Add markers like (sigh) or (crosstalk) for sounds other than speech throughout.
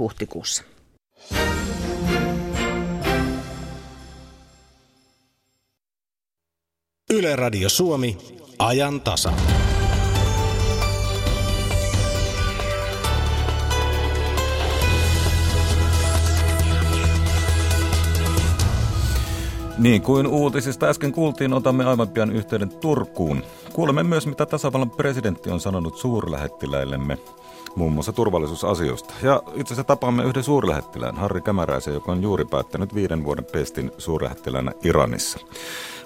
huhtikuussa. Yle Radio Suomi, ajan tasa. Niin kuin uutisista äsken kuultiin, otamme aivan pian yhteyden Turkuun. Kuulemme myös, mitä tasavallan presidentti on sanonut suurlähettiläillemme muun muassa turvallisuusasioista. Ja itse asiassa tapaamme yhden suurlähettilään, Harri Kämäräisen, joka on juuri päättänyt viiden vuoden pestin suurlähettiläänä Iranissa.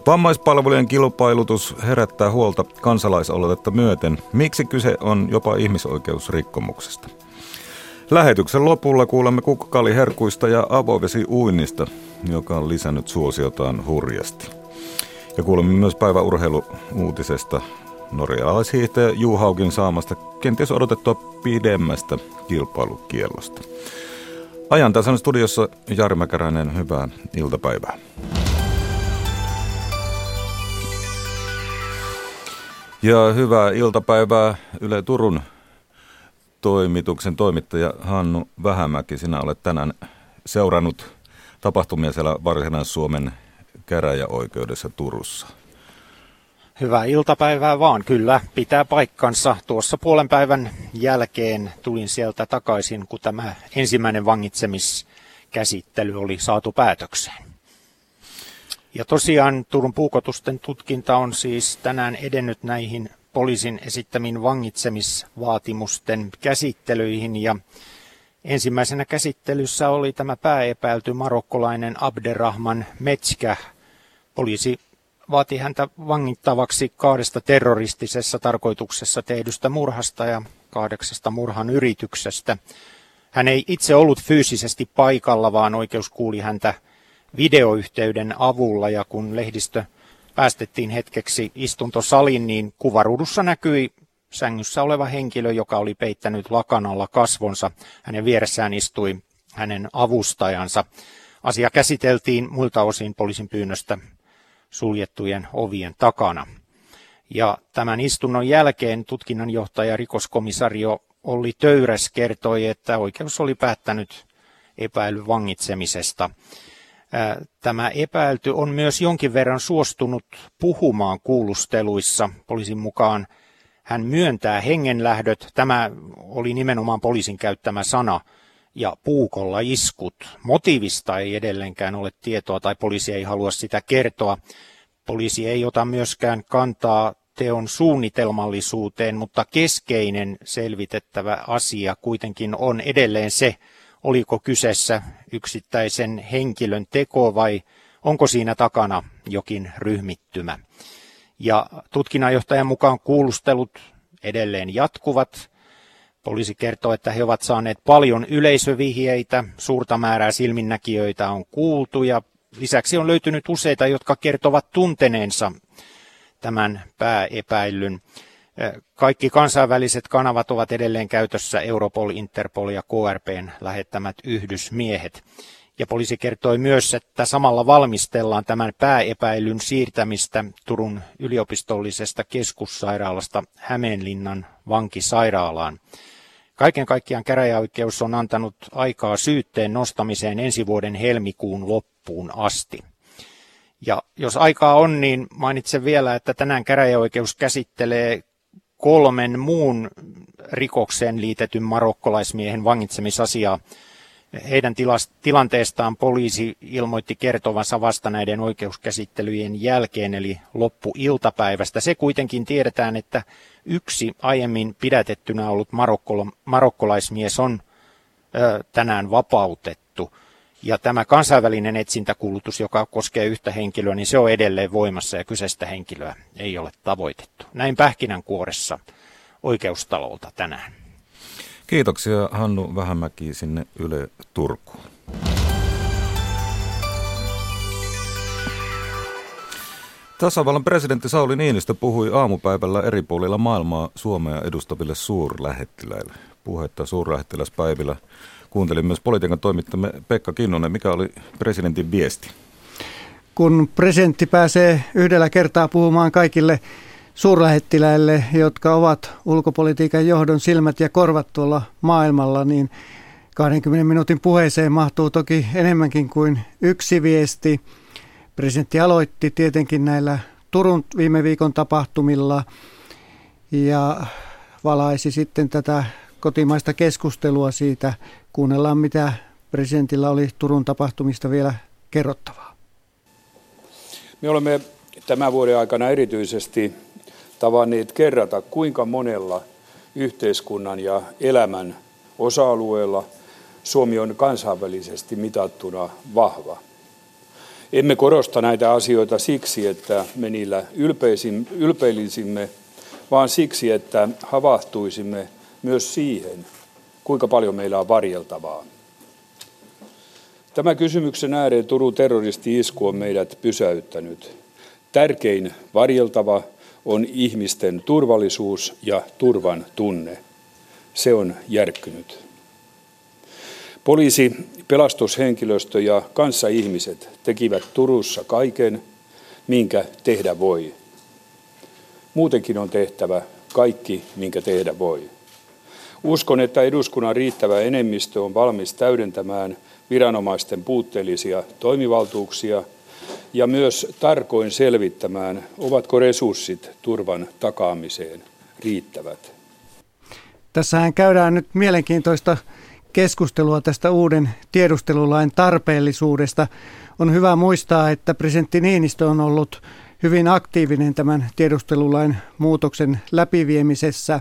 Vammaispalvelujen kilpailutus herättää huolta kansalaisaloitetta myöten. Miksi kyse on jopa ihmisoikeusrikkomuksesta? Lähetyksen lopulla kuulemme kukkaliherkuista ja avovesiuinnista, joka on lisännyt suosiotaan hurjasti. Ja kuulemme myös päiväurheiluuutisesta norjalaishiihtäjä Juhaukin saamasta kenties odotettua pidemmästä kilpailukiellosta. Ajan tasan studiossa Jari Mäkäräinen, hyvää iltapäivää. Ja hyvää iltapäivää Yle Turun toimituksen toimittaja Hannu Vähämäki. Sinä olet tänään seurannut tapahtumia siellä Varsinais-Suomen käräjäoikeudessa Turussa. Hyvää iltapäivää vaan, kyllä, pitää paikkansa. Tuossa puolen päivän jälkeen tulin sieltä takaisin, kun tämä ensimmäinen vangitsemiskäsittely oli saatu päätökseen. Ja tosiaan Turun puukotusten tutkinta on siis tänään edennyt näihin poliisin esittämiin vangitsemisvaatimusten käsittelyihin ja ensimmäisenä käsittelyssä oli tämä pääepäilty marokkolainen Abderrahman Metskä. Poliisi vaati häntä vangittavaksi kahdesta terroristisessa tarkoituksessa tehdystä murhasta ja kahdeksasta murhan yrityksestä. Hän ei itse ollut fyysisesti paikalla, vaan oikeus kuuli häntä videoyhteyden avulla ja kun lehdistö päästettiin hetkeksi istuntosalin, niin kuvaruudussa näkyi sängyssä oleva henkilö, joka oli peittänyt lakanalla kasvonsa. Hänen vieressään istui hänen avustajansa. Asia käsiteltiin muilta osin poliisin pyynnöstä suljettujen ovien takana. Ja tämän istunnon jälkeen tutkinnanjohtaja rikoskomisario Olli Töyräs kertoi, että oikeus oli päättänyt epäilyn vangitsemisesta. Tämä epäilty on myös jonkin verran suostunut puhumaan kuulusteluissa. Poliisin mukaan hän myöntää hengenlähdöt. Tämä oli nimenomaan poliisin käyttämä sana. Ja puukolla iskut. Motiivista ei edelleenkään ole tietoa tai poliisi ei halua sitä kertoa. Poliisi ei ota myöskään kantaa teon suunnitelmallisuuteen, mutta keskeinen selvitettävä asia kuitenkin on edelleen se, oliko kyseessä yksittäisen henkilön teko vai onko siinä takana jokin ryhmittymä. Ja tutkinnanjohtajan mukaan kuulustelut edelleen jatkuvat. Poliisi kertoo, että he ovat saaneet paljon yleisövihjeitä, suurta määrää silminnäkijöitä on kuultu ja lisäksi on löytynyt useita, jotka kertovat tunteneensa tämän pääepäillyn. Kaikki kansainväliset kanavat ovat edelleen käytössä Europol, Interpol ja KRPn lähettämät yhdysmiehet. Ja poliisi kertoi myös, että samalla valmistellaan tämän pääepäilyn siirtämistä Turun yliopistollisesta keskussairaalasta Hämeenlinnan vankisairaalaan. Kaiken kaikkiaan käräjäoikeus on antanut aikaa syytteen nostamiseen ensi vuoden helmikuun loppuun asti. Ja jos aikaa on, niin mainitsen vielä, että tänään käräjäoikeus käsittelee kolmen muun rikokseen liitetyn marokkolaismiehen vangitsemisasiaa. Heidän tilanteestaan poliisi ilmoitti kertovansa vasta näiden oikeuskäsittelyjen jälkeen, eli loppuiltapäivästä. Se kuitenkin tiedetään, että yksi aiemmin pidätettynä ollut marokkolaismies on ö, tänään vapautettu. Ja tämä kansainvälinen etsintäkulutus, joka koskee yhtä henkilöä, niin se on edelleen voimassa ja kyseistä henkilöä ei ole tavoitettu. Näin pähkinänkuoressa oikeustalolta tänään. Kiitoksia Hannu Vähämäki sinne Yle Turkuun. Tasavallan presidentti Sauli Niinistö puhui aamupäivällä eri puolilla maailmaa Suomea edustaville suurlähettiläille. Puhetta suurlähettiläspäivillä Kuuntelin myös politiikan toimittamme Pekka Kinnunen. Mikä oli presidentin viesti? Kun presidentti pääsee yhdellä kertaa puhumaan kaikille suurlähettiläille, jotka ovat ulkopolitiikan johdon silmät ja korvat tuolla maailmalla, niin 20 minuutin puheeseen mahtuu toki enemmänkin kuin yksi viesti. Presidentti aloitti tietenkin näillä Turun viime viikon tapahtumilla ja valaisi sitten tätä kotimaista keskustelua siitä. Kuunnellaan, mitä presidentillä oli Turun tapahtumista vielä kerrottavaa. Me olemme tämän vuoden aikana erityisesti tavanneet kerrata, kuinka monella yhteiskunnan ja elämän osa-alueella Suomi on kansainvälisesti mitattuna vahva. Emme korosta näitä asioita siksi, että me niillä ylpeilisimme, vaan siksi, että havahtuisimme myös siihen, kuinka paljon meillä on varjeltavaa. Tämä kysymyksen ääreen Turun terroristi-isku on meidät pysäyttänyt. Tärkein varjeltava on ihmisten turvallisuus ja turvan tunne. Se on järkkynyt. Poliisi, pelastushenkilöstö ja kanssaihmiset tekivät Turussa kaiken, minkä tehdä voi. Muutenkin on tehtävä kaikki, minkä tehdä voi. Uskon, että eduskunnan riittävä enemmistö on valmis täydentämään viranomaisten puutteellisia toimivaltuuksia ja myös tarkoin selvittämään, ovatko resurssit turvan takaamiseen riittävät. Tässähän käydään nyt mielenkiintoista keskustelua tästä uuden tiedustelulain tarpeellisuudesta. On hyvä muistaa, että presidentti Niinistö on ollut hyvin aktiivinen tämän tiedustelulain muutoksen läpiviemisessä.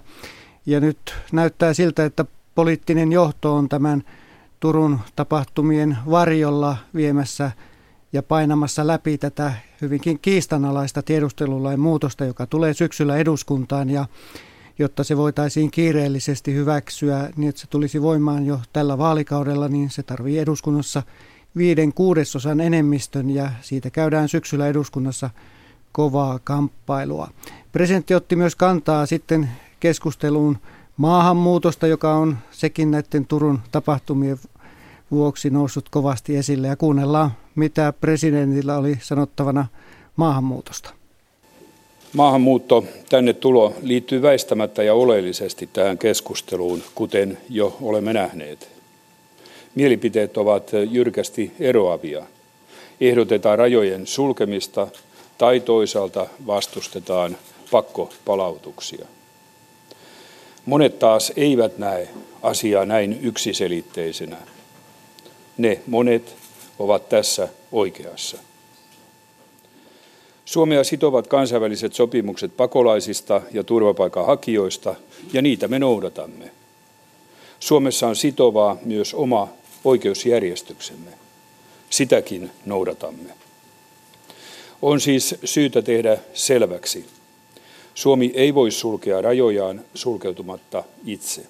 Ja nyt näyttää siltä, että poliittinen johto on tämän Turun tapahtumien varjolla viemässä ja painamassa läpi tätä hyvinkin kiistanalaista tiedustelulain muutosta, joka tulee syksyllä eduskuntaan ja jotta se voitaisiin kiireellisesti hyväksyä niin, että se tulisi voimaan jo tällä vaalikaudella, niin se tarvii eduskunnassa viiden kuudesosan enemmistön ja siitä käydään syksyllä eduskunnassa kovaa kamppailua. Presidentti otti myös kantaa sitten keskusteluun maahanmuutosta, joka on sekin näiden Turun tapahtumien vuoksi noussut kovasti esille ja kuunnellaan, mitä presidentillä oli sanottavana maahanmuutosta. Maahanmuutto, tänne tulo liittyy väistämättä ja oleellisesti tähän keskusteluun, kuten jo olemme nähneet. Mielipiteet ovat jyrkästi eroavia. Ehdotetaan rajojen sulkemista tai toisaalta vastustetaan pakkopalautuksia. Monet taas eivät näe asiaa näin yksiselitteisenä. Ne monet ovat tässä oikeassa. Suomea sitovat kansainväliset sopimukset pakolaisista ja turvapaikanhakijoista, ja niitä me noudatamme. Suomessa on sitovaa myös oma oikeusjärjestyksemme. Sitäkin noudatamme. On siis syytä tehdä selväksi. Suomi ei voi sulkea rajojaan sulkeutumatta itse.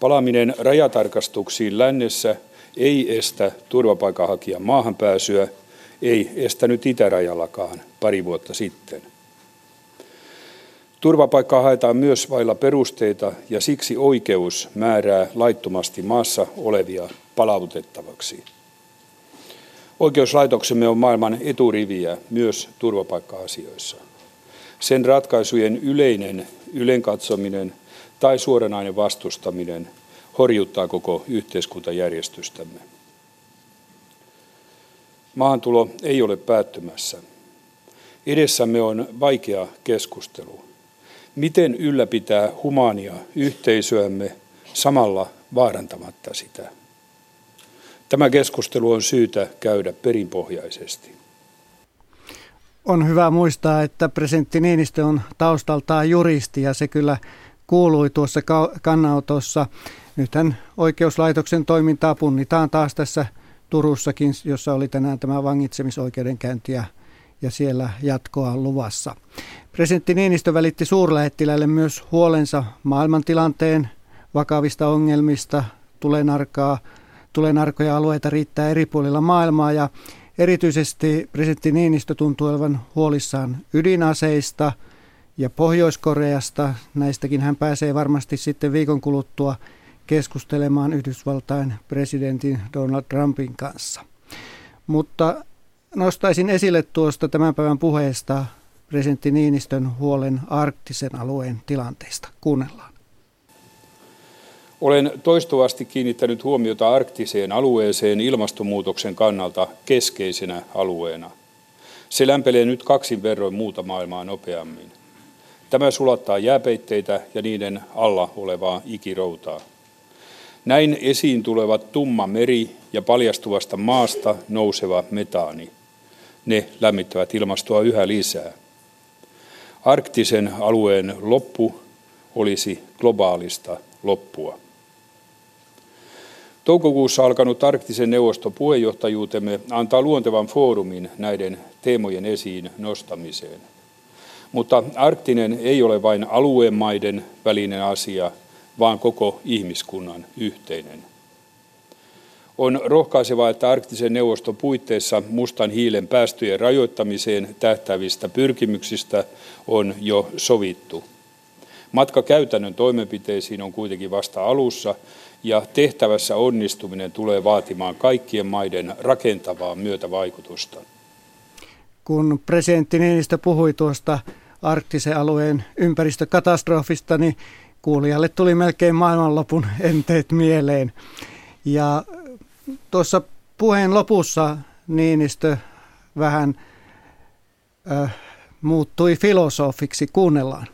Palaaminen rajatarkastuksiin lännessä ei estä turvapaikanhakijan maahanpääsyä – ei estänyt itärajallakaan pari vuotta sitten. Turvapaikkaa haetaan myös vailla perusteita ja siksi oikeus määrää laittomasti maassa olevia palautettavaksi. Oikeuslaitoksemme on maailman eturiviä myös turvapaikka-asioissa. Sen ratkaisujen yleinen ylenkatsominen tai suoranainen vastustaminen horjuttaa koko yhteiskuntajärjestystämme. Maantulo ei ole päättymässä. Edessämme on vaikea keskustelu. Miten ylläpitää humania yhteisöämme samalla vaarantamatta sitä? Tämä keskustelu on syytä käydä perinpohjaisesti. On hyvä muistaa, että presidentti Niinistö on taustaltaan juristi ja se kyllä kuului tuossa kannanotossa. Nythän oikeuslaitoksen toimintaa punnitaan taas tässä Turussakin, jossa oli tänään tämä vangitsemisoikeudenkäynti ja, ja siellä jatkoa luvassa. Presidentti Niinistö välitti suurlähettiläille myös huolensa maailmantilanteen vakavista ongelmista, tulenarkaa, tulenarkoja alueita riittää eri puolilla maailmaa ja erityisesti presidentti Niinistö tuntuu olevan huolissaan ydinaseista ja Pohjois-Koreasta. Näistäkin hän pääsee varmasti sitten viikon kuluttua keskustelemaan Yhdysvaltain presidentin Donald Trumpin kanssa. Mutta nostaisin esille tuosta tämän päivän puheesta presidentti Niinistön huolen arktisen alueen tilanteesta. Kuunnellaan. Olen toistuvasti kiinnittänyt huomiota arktiseen alueeseen ilmastonmuutoksen kannalta keskeisenä alueena. Se lämpelee nyt kaksin verroin muuta maailmaa nopeammin. Tämä sulattaa jääpeitteitä ja niiden alla olevaa ikiroutaa. Näin esiin tulevat tumma meri ja paljastuvasta maasta nouseva metaani. Ne lämmittävät ilmastoa yhä lisää. Arktisen alueen loppu olisi globaalista loppua. Toukokuussa alkanut arktisen neuvoston puheenjohtajuutemme antaa luontevan foorumin näiden teemojen esiin nostamiseen. Mutta arktinen ei ole vain alueen maiden välinen asia, vaan koko ihmiskunnan yhteinen. On rohkaisevaa, että arktisen neuvoston puitteissa mustan hiilen päästöjen rajoittamiseen tähtävistä pyrkimyksistä on jo sovittu. Matka käytännön toimenpiteisiin on kuitenkin vasta alussa ja tehtävässä onnistuminen tulee vaatimaan kaikkien maiden rakentavaa myötävaikutusta. Kun presidentti Niinistö puhui tuosta arktisen alueen ympäristökatastrofista, niin kuulijalle tuli melkein maailmanlopun enteet mieleen. Ja tuossa puheen lopussa Niinistö vähän äh, muuttui filosofiksi. Kuunnellaan.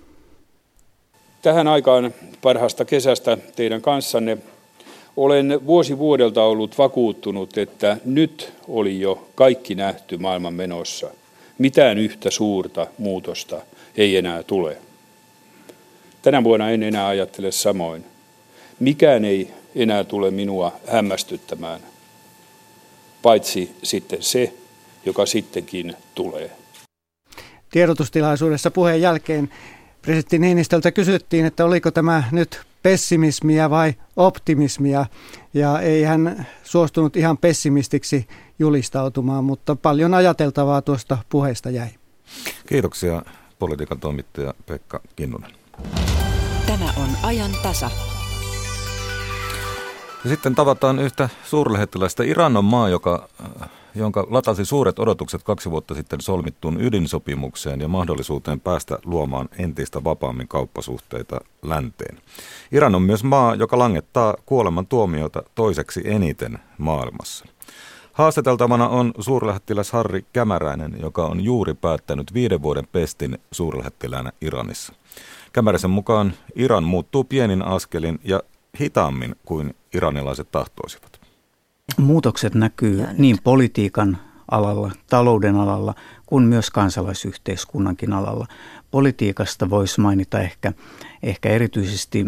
Tähän aikaan parhaasta kesästä teidän kanssanne olen vuosi vuodelta ollut vakuuttunut, että nyt oli jo kaikki nähty maailman menossa. Mitään yhtä suurta muutosta ei enää tule. Tänä vuonna en enää ajattele samoin. Mikään ei enää tule minua hämmästyttämään, paitsi sitten se, joka sittenkin tulee. Tiedotustilaisuudessa puheen jälkeen presidentti Niinistöltä kysyttiin, että oliko tämä nyt pessimismiä vai optimismia, ja ei hän suostunut ihan pessimistiksi julistautumaan, mutta paljon ajateltavaa tuosta puheesta jäi. Kiitoksia politiikan toimittaja Pekka Kinnunen. Tämä on ajan tasa. Ja sitten tavataan yhtä suurlähettiläistä. Iran on maa, joka, jonka latasi suuret odotukset kaksi vuotta sitten solmittuun ydinsopimukseen ja mahdollisuuteen päästä luomaan entistä vapaammin kauppasuhteita länteen. Iran on myös maa, joka langettaa kuoleman tuomiota toiseksi eniten maailmassa. Haastateltavana on suurlähettiläs Harri Kämäräinen, joka on juuri päättänyt viiden vuoden pestin suurlähettiläänä Iranissa. Kämäräisen mukaan Iran muuttuu pienin askelin ja hitaammin kuin iranilaiset tahtoisivat. Muutokset näkyy niin politiikan alalla, talouden alalla kuin myös kansalaisyhteiskunnankin alalla. Politiikasta voisi mainita ehkä, ehkä erityisesti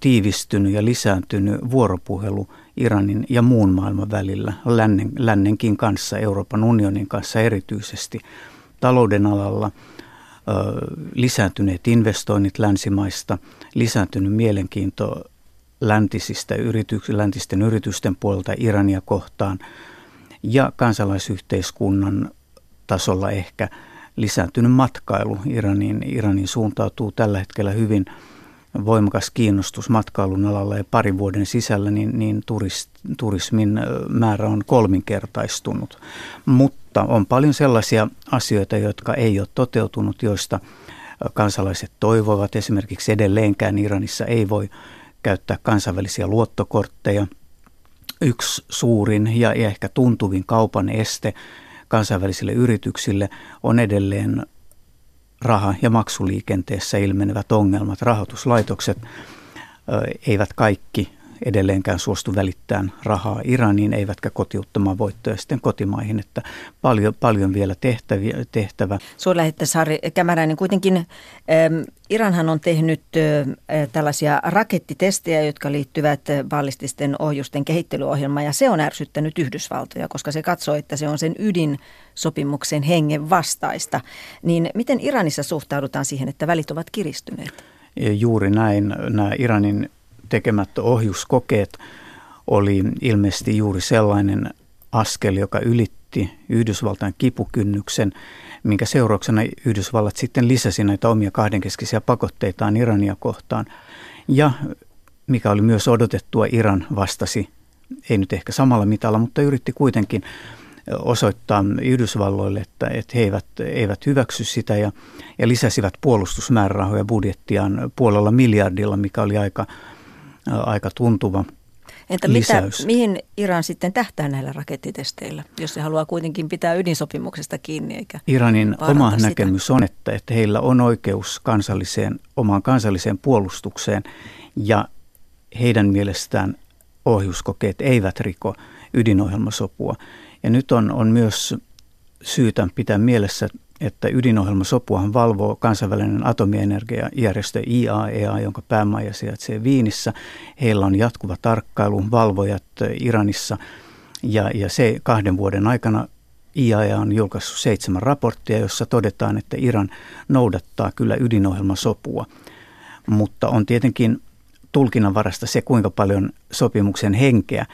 tiivistynyt ja lisääntynyt vuoropuhelu Iranin ja muun maailman välillä, lännen, lännenkin kanssa, Euroopan unionin kanssa erityisesti. Talouden alalla lisääntyneet investoinnit länsimaista, lisääntynyt mielenkiinto läntisistä yrityks, läntisten yritysten puolelta Irania kohtaan ja kansalaisyhteiskunnan tasolla ehkä lisääntynyt matkailu Iranin, Iranin suuntautuu tällä hetkellä hyvin voimakas kiinnostus matkailun alalla ja parin vuoden sisällä niin, niin turist, turismin määrä on kolminkertaistunut. Mutta on paljon sellaisia asioita, jotka ei ole toteutunut, joista kansalaiset toivovat. Esimerkiksi edelleenkään Iranissa ei voi käyttää kansainvälisiä luottokortteja. Yksi suurin ja ehkä tuntuvin kaupan este kansainvälisille yrityksille on edelleen raha- ja maksuliikenteessä ilmenevät ongelmat. Rahoituslaitokset eivät kaikki edelleenkään suostu välittämään rahaa Iraniin, eivätkä kotiuttamaan voittoja sitten kotimaihin, että paljon, paljon vielä tehtäviä, tehtävä. Suurlähettäjä Harri Kämäräinen, kuitenkin ähm, Iranhan on tehnyt äh, tällaisia rakettitestejä, jotka liittyvät ballististen ohjusten kehittelyohjelmaan, ja se on ärsyttänyt Yhdysvaltoja, koska se katsoo, että se on sen ydinsopimuksen hengen vastaista. Niin miten Iranissa suhtaudutaan siihen, että välit ovat kiristyneet? Juuri näin. Nämä Iranin tekemät ohjuskokeet oli ilmeisesti juuri sellainen askel, joka ylitti Yhdysvaltain kipukynnyksen, minkä seurauksena Yhdysvallat sitten lisäsi näitä omia kahdenkeskisiä pakotteitaan Irania kohtaan. Ja mikä oli myös odotettua, Iran vastasi, ei nyt ehkä samalla mitalla, mutta yritti kuitenkin osoittaa Yhdysvalloille, että, että he eivät, eivät hyväksy sitä ja, ja lisäsivät puolustusmäärärahoja budjettiaan puolella miljardilla, mikä oli aika aika tuntuva Entä mitä, mihin Iran sitten tähtää näillä rakettitesteillä, jos se haluaa kuitenkin pitää ydinsopimuksesta kiinni? Eikä Iranin oma sitä? näkemys on, että, että heillä on oikeus kansalliseen, omaan kansalliseen puolustukseen ja heidän mielestään ohjuskokeet eivät riko ydinohjelmasopua. Ja nyt on, on myös syytä pitää mielessä, että ydinohjelmasopuahan valvoo kansainvälinen atomienergiajärjestö IAEA, e jonka päämaja sijaitsee Viinissä. Heillä on jatkuva tarkkailu, valvojat Iranissa ja, ja se kahden vuoden aikana IAEA e on julkaissut seitsemän raporttia, jossa todetaan, että Iran noudattaa kyllä ydinohjelmasopua, mutta on tietenkin tulkinnanvarasta se, kuinka paljon sopimuksen henkeä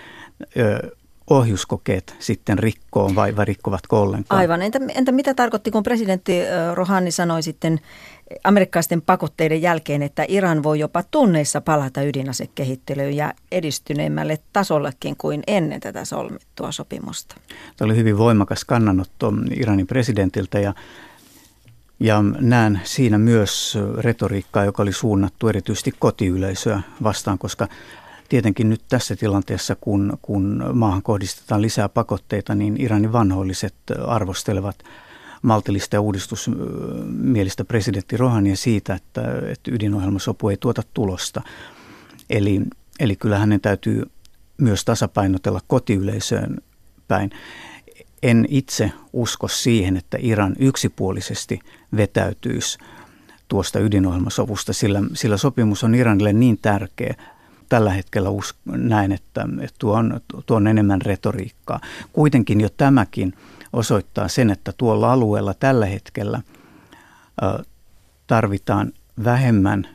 ohjuskokeet sitten rikkoo vai, vai rikkovatko ollenkaan? Aivan. Entä, entä mitä tarkoitti, kun presidentti Rohani sanoi sitten amerikkalaisten pakotteiden jälkeen, että Iran voi jopa tunneissa palata ydinasekehittelyyn ja edistyneemmälle tasollekin kuin ennen tätä solmittua sopimusta? Tämä oli hyvin voimakas kannanotto Iranin presidentiltä ja ja näen siinä myös retoriikkaa, joka oli suunnattu erityisesti kotiyleisöä vastaan, koska tietenkin nyt tässä tilanteessa, kun, kun maahan kohdistetaan lisää pakotteita, niin Iranin vanhoilliset arvostelevat maltillista ja uudistusmielistä presidentti Rohania siitä, että, että ydinohjelmasopu ei tuota tulosta. Eli, eli kyllä hänen täytyy myös tasapainotella kotiyleisöön päin. En itse usko siihen, että Iran yksipuolisesti vetäytyisi tuosta ydinohjelmasovusta, sillä, sillä sopimus on Iranille niin tärkeä, tällä hetkellä usk- näen, että, että tuo, on, tuo on enemmän retoriikkaa. Kuitenkin jo tämäkin osoittaa sen, että tuolla alueella tällä hetkellä ö, tarvitaan vähemmän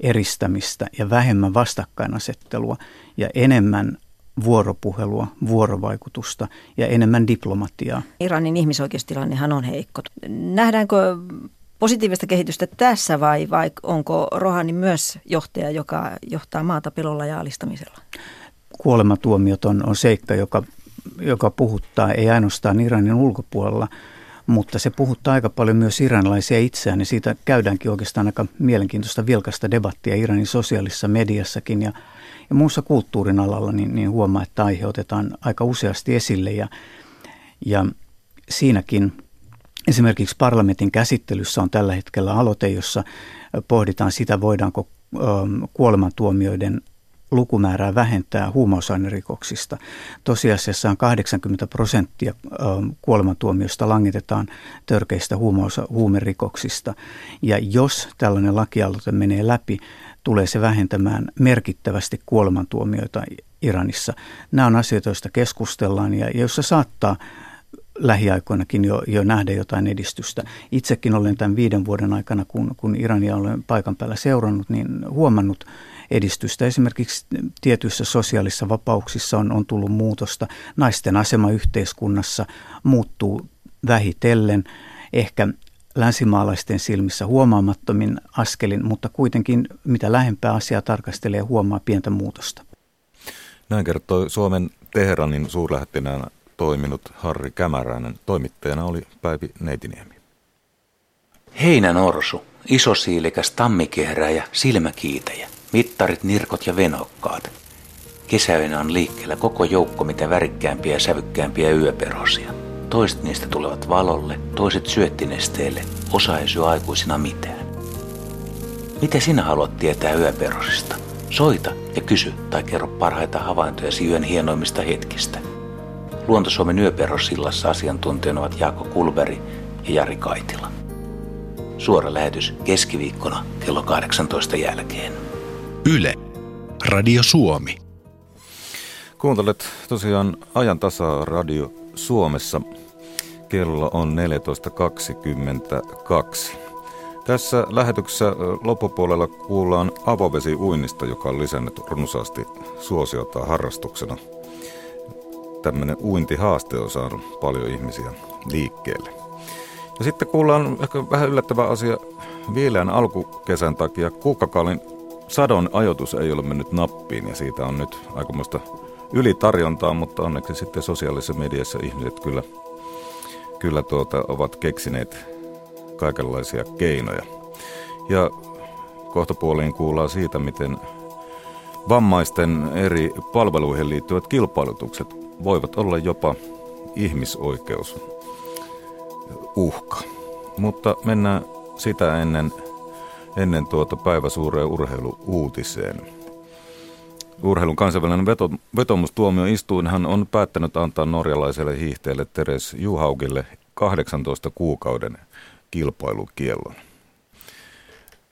eristämistä ja vähemmän vastakkainasettelua ja enemmän vuoropuhelua, vuorovaikutusta ja enemmän diplomatiaa. Iranin ihmisoikeustilannehan on heikko. Nähdäänkö positiivista kehitystä tässä vai, vai onko Rohani myös johtaja, joka johtaa maata pelolla ja alistamisella? Kuolematuomiot on, on seikka, joka, joka puhuttaa ei ainoastaan Iranin ulkopuolella, mutta se puhuttaa aika paljon myös iranilaisia itseään ja siitä käydäänkin oikeastaan aika mielenkiintoista vilkasta debattia Iranin sosiaalisessa mediassakin ja, ja muussa kulttuurin alalla, niin, niin huomaa, että aihe otetaan aika useasti esille ja, ja siinäkin – Esimerkiksi parlamentin käsittelyssä on tällä hetkellä aloite, jossa pohditaan sitä, voidaanko kuolemantuomioiden lukumäärää vähentää huumausainerikoksista. Tosiasiassa 80 prosenttia kuolemantuomiosta langitetaan törkeistä huumerikoksista. Ja jos tällainen lakialoite menee läpi, tulee se vähentämään merkittävästi kuolemantuomioita Iranissa. Nämä on asioita, joista keskustellaan ja joissa saattaa lähiaikoinakin jo, jo nähdä jotain edistystä. Itsekin olen tämän viiden vuoden aikana, kun, kun Irania olen paikan päällä seurannut, niin huomannut edistystä. Esimerkiksi tietyissä sosiaalisissa vapauksissa on, on tullut muutosta. Naisten asema yhteiskunnassa muuttuu vähitellen. Ehkä länsimaalaisten silmissä huomaamattomin askelin, mutta kuitenkin mitä lähempää asiaa tarkastelee, huomaa pientä muutosta. Näin kertoi Suomen Teheranin suurlähettinään toiminut Harri Kämäräinen. Toimittajana oli Päivi Neitiniemi. Heinänorsu, isosiilikäs tammikehräjä, silmäkiitäjä, mittarit, nirkot ja venokkaat. Kesäyönä on liikkeellä koko joukko mitä värikkäämpiä ja sävykkäämpiä yöperosia. Toiset niistä tulevat valolle, toiset syöttinesteelle, osa ei syö aikuisina mitään. Mitä sinä haluat tietää yöperosista? Soita ja kysy tai kerro parhaita havaintoja yön hienoimmista hetkistä – Luontosuomen yöperrosillassa asiantuntijana ovat Jaakko Kulberi ja Jari Kaitila. Suora lähetys keskiviikkona kello 18 jälkeen. Yle. Radio Suomi. Kuuntelet tosiaan ajan tasa Radio Suomessa. Kello on 14.22. Tässä lähetyksessä loppupuolella kuullaan avovesiuinnista, joka on lisännyt runsaasti suosiota harrastuksena – tämmöinen uintihaaste on saanut paljon ihmisiä liikkeelle. Ja sitten kuullaan ehkä vähän yllättävä asia viileän alkukesän takia. Kuukkakaalin sadon ajoitus ei ole mennyt nappiin ja siitä on nyt aikamoista ylitarjontaa, mutta onneksi sitten sosiaalisessa mediassa ihmiset kyllä, kyllä tuota, ovat keksineet kaikenlaisia keinoja. Ja kohtapuoliin kuullaan siitä, miten Vammaisten eri palveluihin liittyvät kilpailutukset voivat olla jopa ihmisoikeus uhka. Mutta mennään sitä ennen, ennen tuota päiväsuureen urheiluuutiseen. Urheilun kansainvälinen veto, vetomustuomioistuinhan on päättänyt antaa norjalaiselle hiihteelle Teres Juhaukille 18 kuukauden kilpailukiellon.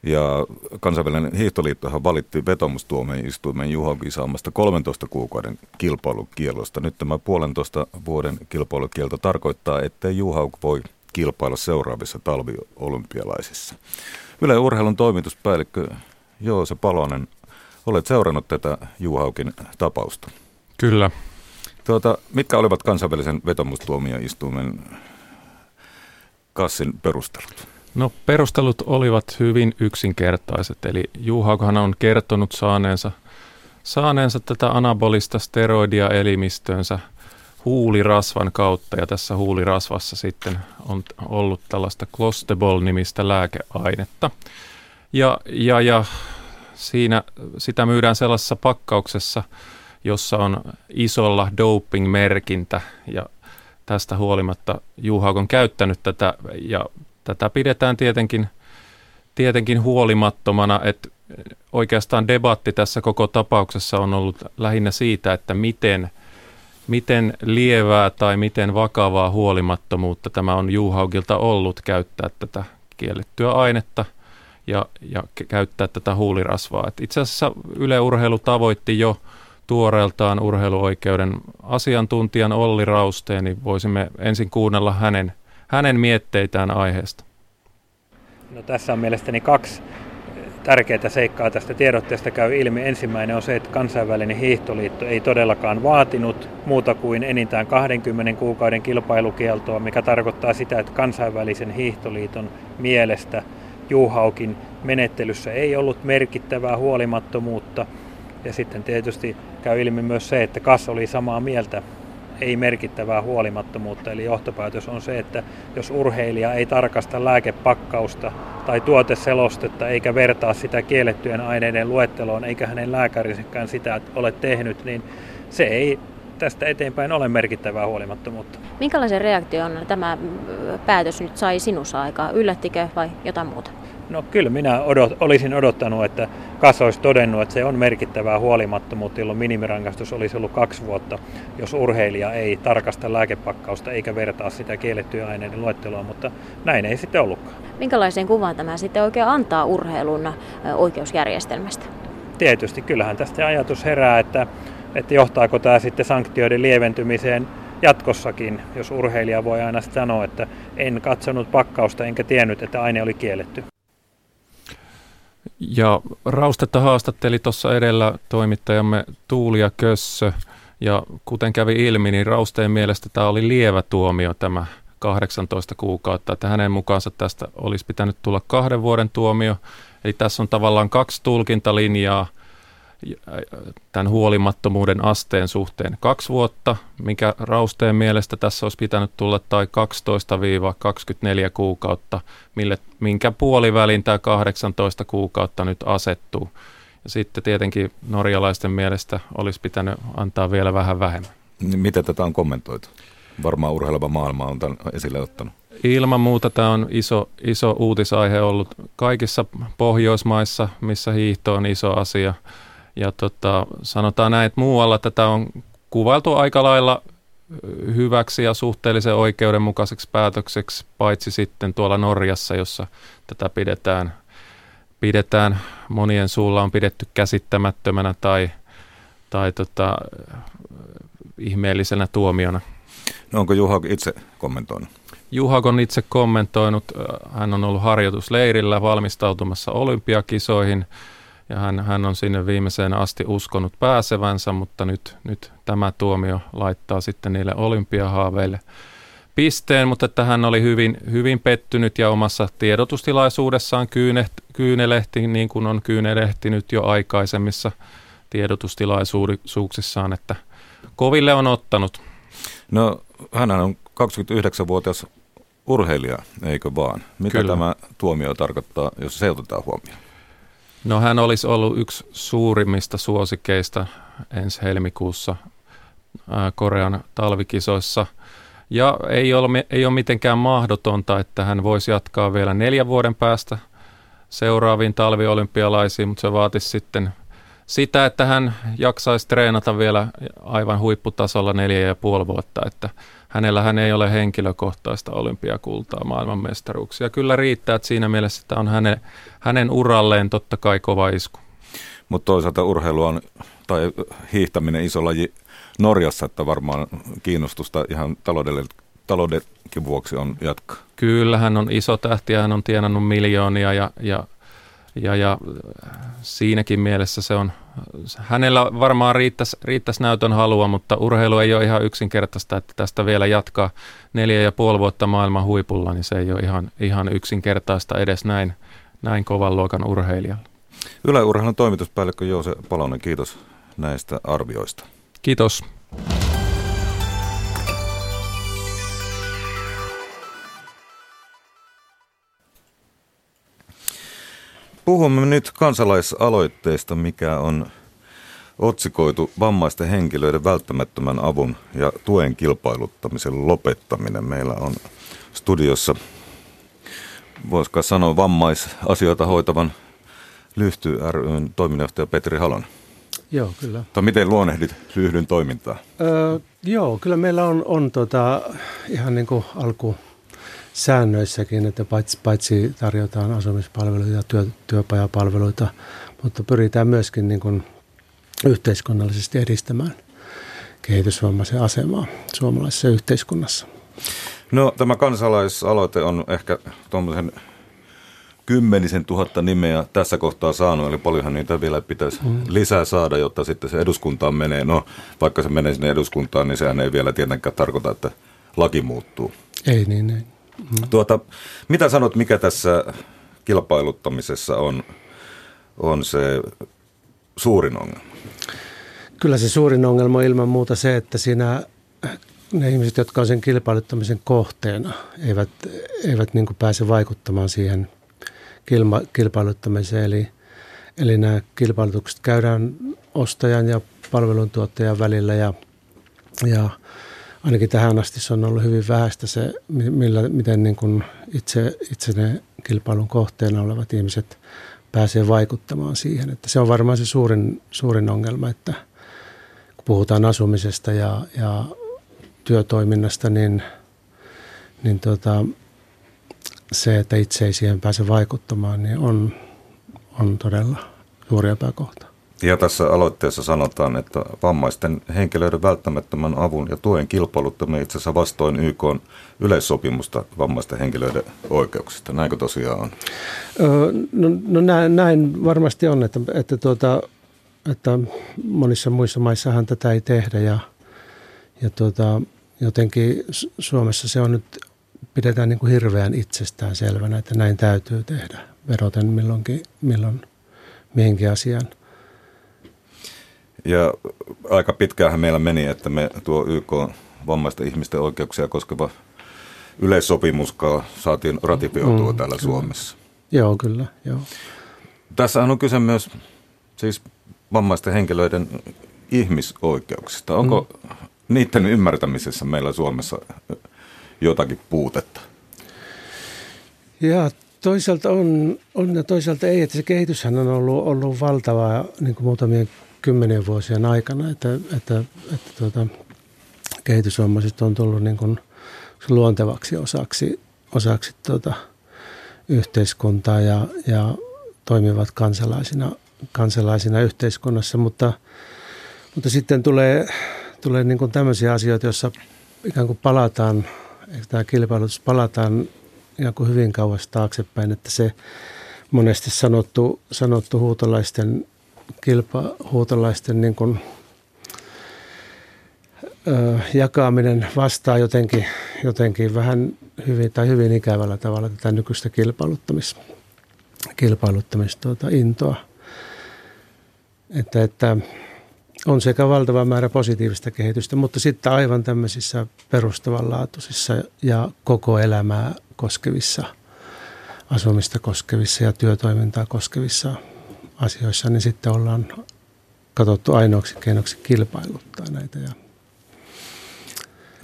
Ja kansainvälinen hiihtoliittohan valitti vetomustuomioistuimen Juhaukin saamasta 13 kuukauden kilpailukielosta. Nyt tämä puolentoista vuoden kilpailukielto tarkoittaa, että Juhauk voi kilpailla seuraavissa talviolympialaisissa. Yle Urheilun toimituspäällikkö Joose Palonen, olet seurannut tätä Juhaukin tapausta. Kyllä. Tuota, mitkä olivat kansainvälisen vetomustuomioistuimen kassin perustelut? No perustelut olivat hyvin yksinkertaiset, eli Juhaukohan on kertonut saaneensa, saaneensa tätä anabolista steroidia elimistönsä huulirasvan kautta, ja tässä huulirasvassa sitten on ollut tällaista Clostebol-nimistä lääkeainetta. Ja, ja, ja siinä sitä myydään sellaisessa pakkauksessa, jossa on isolla doping-merkintä, ja tästä huolimatta Juhauk on käyttänyt tätä, ja tätä pidetään tietenkin, tietenkin huolimattomana, että oikeastaan debatti tässä koko tapauksessa on ollut lähinnä siitä, että miten, miten lievää tai miten vakavaa huolimattomuutta tämä on Juhaukilta ollut käyttää tätä kiellettyä ainetta ja, ja käyttää tätä huulirasvaa. Et itse asiassa Yle Urheilu tavoitti jo tuoreeltaan urheiluoikeuden asiantuntijan Olli Rausteen, niin voisimme ensin kuunnella hänen – hänen mietteitään aiheesta? No, tässä on mielestäni kaksi tärkeää seikkaa tästä tiedotteesta käy ilmi. Ensimmäinen on se, että kansainvälinen hiihtoliitto ei todellakaan vaatinut muuta kuin enintään 20 kuukauden kilpailukieltoa, mikä tarkoittaa sitä, että kansainvälisen hiihtoliiton mielestä Juhaukin menettelyssä ei ollut merkittävää huolimattomuutta. Ja sitten tietysti käy ilmi myös se, että KAS oli samaa mieltä ei merkittävää huolimattomuutta. Eli johtopäätös on se, että jos urheilija ei tarkasta lääkepakkausta tai tuoteselostetta eikä vertaa sitä kiellettyjen aineiden luetteloon, eikä hänen lääkärisekään sitä ole tehnyt, niin se ei tästä eteenpäin ole merkittävää huolimattomuutta. Minkälaisen reaktion tämä päätös nyt sai sinussa aikaa? Yllättikö vai jotain muuta? No kyllä minä odot, olisin odottanut, että KAS olisi todennut, että se on merkittävää huolimattomuutta, jolloin minimirangaistus olisi ollut kaksi vuotta, jos urheilija ei tarkasta lääkepakkausta eikä vertaa sitä kiellettyä aineiden luetteloa, mutta näin ei sitten ollutkaan. Minkälaisen kuvan tämä sitten oikein antaa urheilun oikeusjärjestelmästä? Tietysti, kyllähän tästä ajatus herää, että, että johtaako tämä sitten sanktioiden lieventymiseen jatkossakin, jos urheilija voi aina sanoa, että en katsonut pakkausta enkä tiennyt, että aine oli kielletty. Ja Raustetta haastatteli tuossa edellä toimittajamme Tuulia Kössö. Ja kuten kävi ilmi, niin Rausteen mielestä tämä oli lievä tuomio tämä 18 kuukautta, että hänen mukaansa tästä olisi pitänyt tulla kahden vuoden tuomio. Eli tässä on tavallaan kaksi tulkintalinjaa – tämän huolimattomuuden asteen suhteen kaksi vuotta, mikä Rausteen mielestä tässä olisi pitänyt tulla, tai 12-24 kuukautta, mille, minkä puolivälin tämä 18 kuukautta nyt asettuu. Ja sitten tietenkin norjalaisten mielestä olisi pitänyt antaa vielä vähän vähemmän. Niin miten tätä on kommentoitu? Varmaan urheileva maailma on tämän esille ottanut. Ilman muuta tämä on iso, iso uutisaihe ollut kaikissa Pohjoismaissa, missä hiihto on iso asia – ja tota, sanotaan näin, että muualla tätä on kuvailtu aika lailla hyväksi ja suhteellisen oikeudenmukaiseksi päätökseksi, paitsi sitten tuolla Norjassa, jossa tätä pidetään, pidetään monien suulla on pidetty käsittämättömänä tai, tai tota, ihmeellisenä tuomiona. No onko Juha itse kommentoinut? Juha on itse kommentoinut, hän on ollut harjoitusleirillä valmistautumassa olympiakisoihin – ja hän, hän on sinne viimeiseen asti uskonut pääsevänsä, mutta nyt, nyt tämä tuomio laittaa sitten niille olympiahaaveille pisteen, mutta että hän oli hyvin, hyvin pettynyt ja omassa tiedotustilaisuudessaan kyyneht, kyynelehti, niin kuin on kyynelehtinyt jo aikaisemmissa tiedotustilaisuuksissaan, että koville on ottanut. No hän on 29-vuotias urheilija, eikö vaan? Mitä Kyllä. tämä tuomio tarkoittaa, jos se otetaan huomioon? No hän olisi ollut yksi suurimmista suosikeista ensi helmikuussa Korean talvikisoissa. Ja ei ole, ei ole mitenkään mahdotonta, että hän voisi jatkaa vielä neljän vuoden päästä seuraaviin talviolympialaisiin, mutta se vaatisi sitten sitä, että hän jaksaisi treenata vielä aivan huipputasolla neljä ja puoli vuotta, että hänellä hän ei ole henkilökohtaista olympiakultaa maailmanmestaruuksia. Kyllä riittää, että siinä mielessä että on hänen, hänen uralleen totta kai kova isku. Mutta toisaalta urheilu on, tai hiihtäminen iso laji Norjassa, että varmaan kiinnostusta ihan taloudenkin vuoksi on jatkaa. Kyllä, hän on iso tähti ja hän on tienannut miljoonia ja, ja ja, ja siinäkin mielessä se on, hänellä varmaan riittäisi, riittäisi näytön halua, mutta urheilu ei ole ihan yksinkertaista, että tästä vielä jatkaa neljä ja puoli vuotta maailman huipulla, niin se ei ole ihan, ihan yksinkertaista edes näin, näin kovan luokan urheilijalla. Yle Urheilun toimituspäällikkö Joose Palonen, kiitos näistä arvioista. Kiitos. Puhumme nyt kansalaisaloitteesta, mikä on otsikoitu vammaisten henkilöiden välttämättömän avun ja tuen kilpailuttamisen lopettaminen. Meillä on studiossa, voisiko sanoa, vammaisasioita hoitavan Lyhty ryn toiminnanjohtaja Petri Halon. Joo, kyllä. Tai miten luonnehdit Lyhdyn toimintaa? Öö, joo, kyllä meillä on, on tota, ihan niin kuin alku säännöissäkin, että paitsi, paitsi tarjotaan asumispalveluita ja työ, työpajapalveluita, mutta pyritään myöskin niin kuin yhteiskunnallisesti edistämään kehitysvammaisen asemaa suomalaisessa yhteiskunnassa. No tämä kansalaisaloite on ehkä tuommoisen kymmenisen tuhatta nimeä tässä kohtaa saanut, eli paljonhan niitä vielä pitäisi mm. lisää saada, jotta sitten se eduskuntaan menee. No, vaikka se menee sinne eduskuntaan, niin sehän ei vielä tietenkään tarkoita, että laki muuttuu. Ei niin, ei. Tuota, mitä sanot, mikä tässä kilpailuttamisessa on, on se suurin ongelma? Kyllä se suurin ongelma on ilman muuta se, että siinä ne ihmiset, jotka on sen kilpailuttamisen kohteena, eivät, eivät niin pääse vaikuttamaan siihen kilma, kilpailuttamiseen. Eli, eli nämä kilpailutukset käydään ostajan ja palveluntuottajan välillä ja, ja ainakin tähän asti se on ollut hyvin vähäistä se, millä, miten niin kuin itse, itse ne kilpailun kohteena olevat ihmiset pääsee vaikuttamaan siihen. Että se on varmaan se suurin, suurin ongelma, että kun puhutaan asumisesta ja, ja työtoiminnasta, niin, niin tota, se, että itse ei siihen pääse vaikuttamaan, niin on, on todella suuri epäkohta. Ja tässä aloitteessa sanotaan, että vammaisten henkilöiden välttämättömän avun ja tuen kilpailuttaminen itse asiassa vastoin YK yleissopimusta vammaisten henkilöiden oikeuksista. Näinkö tosiaan on? no, no näin, näin varmasti on, että, että, tuota, että monissa muissa maissahan tätä ei tehdä ja, ja tuota, jotenkin Suomessa se on nyt, pidetään niin kuin hirveän itsestään selvänä, että näin täytyy tehdä veroten milloinkin, milloin mihinkin asiaan – ja aika pitkäänhän meillä meni, että me tuo YK vammaisten ihmisten oikeuksia koskeva yleissopimus saatiin ratifioitua mm, täällä kyllä. Suomessa. Joo, kyllä. Joo. Tässähän on kyse myös siis vammaisten henkilöiden ihmisoikeuksista. Onko mm. niiden ymmärtämisessä meillä Suomessa jotakin puutetta? Ja toisaalta on, on ja toisaalta ei, että se kehityshän on ollut, ollut valtavaa niin kuin muutamien kymmenien vuosien aikana, että, että, että tuota, kehitysvammaiset on tullut niin kuin luontevaksi osaksi, osaksi tuota, yhteiskuntaa ja, ja toimivat kansalaisina, kansalaisina yhteiskunnassa, mutta, mutta sitten tulee, tulee niin kuin tämmöisiä asioita, joissa ikään kuin palataan, tämä kilpailutus palataan ikään kuin hyvin kauas taaksepäin, että se monesti sanottu, sanottu huutolaisten kilpahuutolaisten niin kuin, ö, jakaminen vastaa jotenkin, jotenkin vähän hyvin tai hyvin ikävällä tavalla tätä nykyistä kilpailuttamis, kilpailuttamis tuota, intoa. Että, että on sekä valtava määrä positiivista kehitystä, mutta sitten aivan tämmöisissä perustavanlaatuisissa ja koko elämää koskevissa, asumista koskevissa ja työtoimintaa koskevissa asioissa, niin sitten ollaan katsottu ainoaksi keinoksi kilpailuttaa näitä. Ja,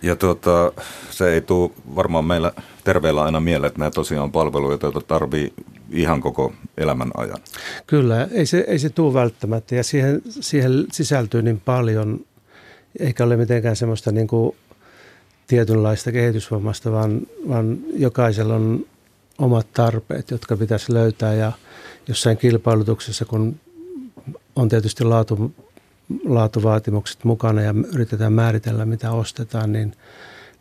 ja tuota, se ei tule varmaan meillä terveellä aina mieleen, että nämä tosiaan on palveluita, joita tarvii ihan koko elämän ajan. Kyllä, ei se, ei se tule välttämättä ja siihen, siihen sisältyy niin paljon, eikä ole mitenkään semmoista niin kuin tietynlaista kehitysvoimasta, vaan, vaan jokaisella on omat tarpeet, jotka pitäisi löytää ja jossain kilpailutuksessa, kun on tietysti laatu, laatuvaatimukset mukana ja yritetään määritellä, mitä ostetaan, niin,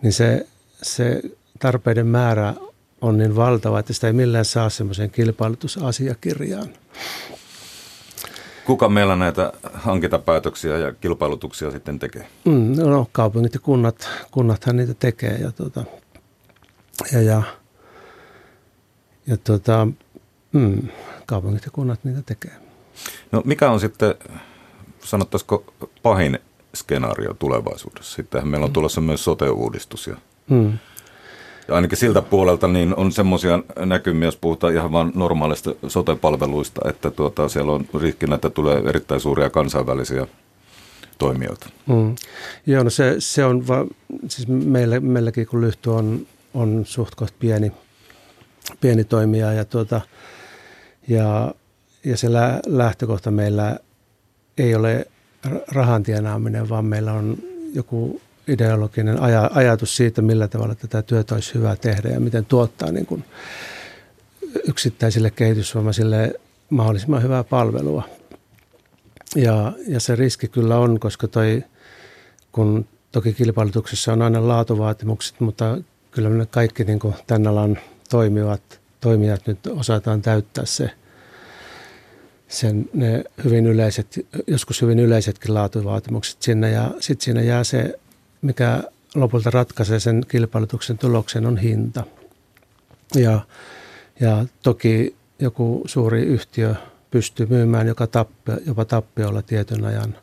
niin se, se tarpeiden määrä on niin valtava, että sitä ei millään saa semmoiseen kilpailutusasiakirjaan. Kuka meillä näitä hankintapäätöksiä ja kilpailutuksia sitten tekee? Mm, no, kaupungit ja kunnat, kunnathan niitä tekee. Ja, tuota, ja, ja, ja tuota, mm, kaupungit ja kunnat niitä tekee. No mikä on sitten, sanottaisiko pahin skenaario tulevaisuudessa? Sittenhän meillä on tulossa myös sote-uudistus ja mm. Ja ainakin siltä puolelta niin on semmoisia näkymiä, jos puhutaan ihan vain normaalista sote-palveluista, että tuota, siellä on riskinä, että tulee erittäin suuria kansainvälisiä toimijoita. Mm. Joo, no se, se on, va, siis meillä, meilläkin kun Lyhty on, on suht pieni, pieni toimija ja, tuota, ja, ja se lähtökohta meillä ei ole rahan tienaaminen, vaan meillä on joku ideologinen aja, ajatus siitä, millä tavalla tätä työtä olisi hyvä tehdä ja miten tuottaa niin kuin yksittäisille kehitysvammaisille mahdollisimman hyvää palvelua. Ja, ja se riski kyllä on, koska toi, kun toki kilpailutuksessa on aina laatuvaatimukset, mutta kyllä ne kaikki niin kuin tämän alan toimivat, toimijat nyt osataan täyttää se, sen, ne hyvin yleiset, joskus hyvin yleisetkin laatuvaatimukset sinne ja sitten siinä jää se mikä lopulta ratkaisee sen kilpailutuksen tuloksen, on hinta. Ja, ja toki joku suuri yhtiö pystyy myymään joka tappio, jopa tappiolla tietyn ajan,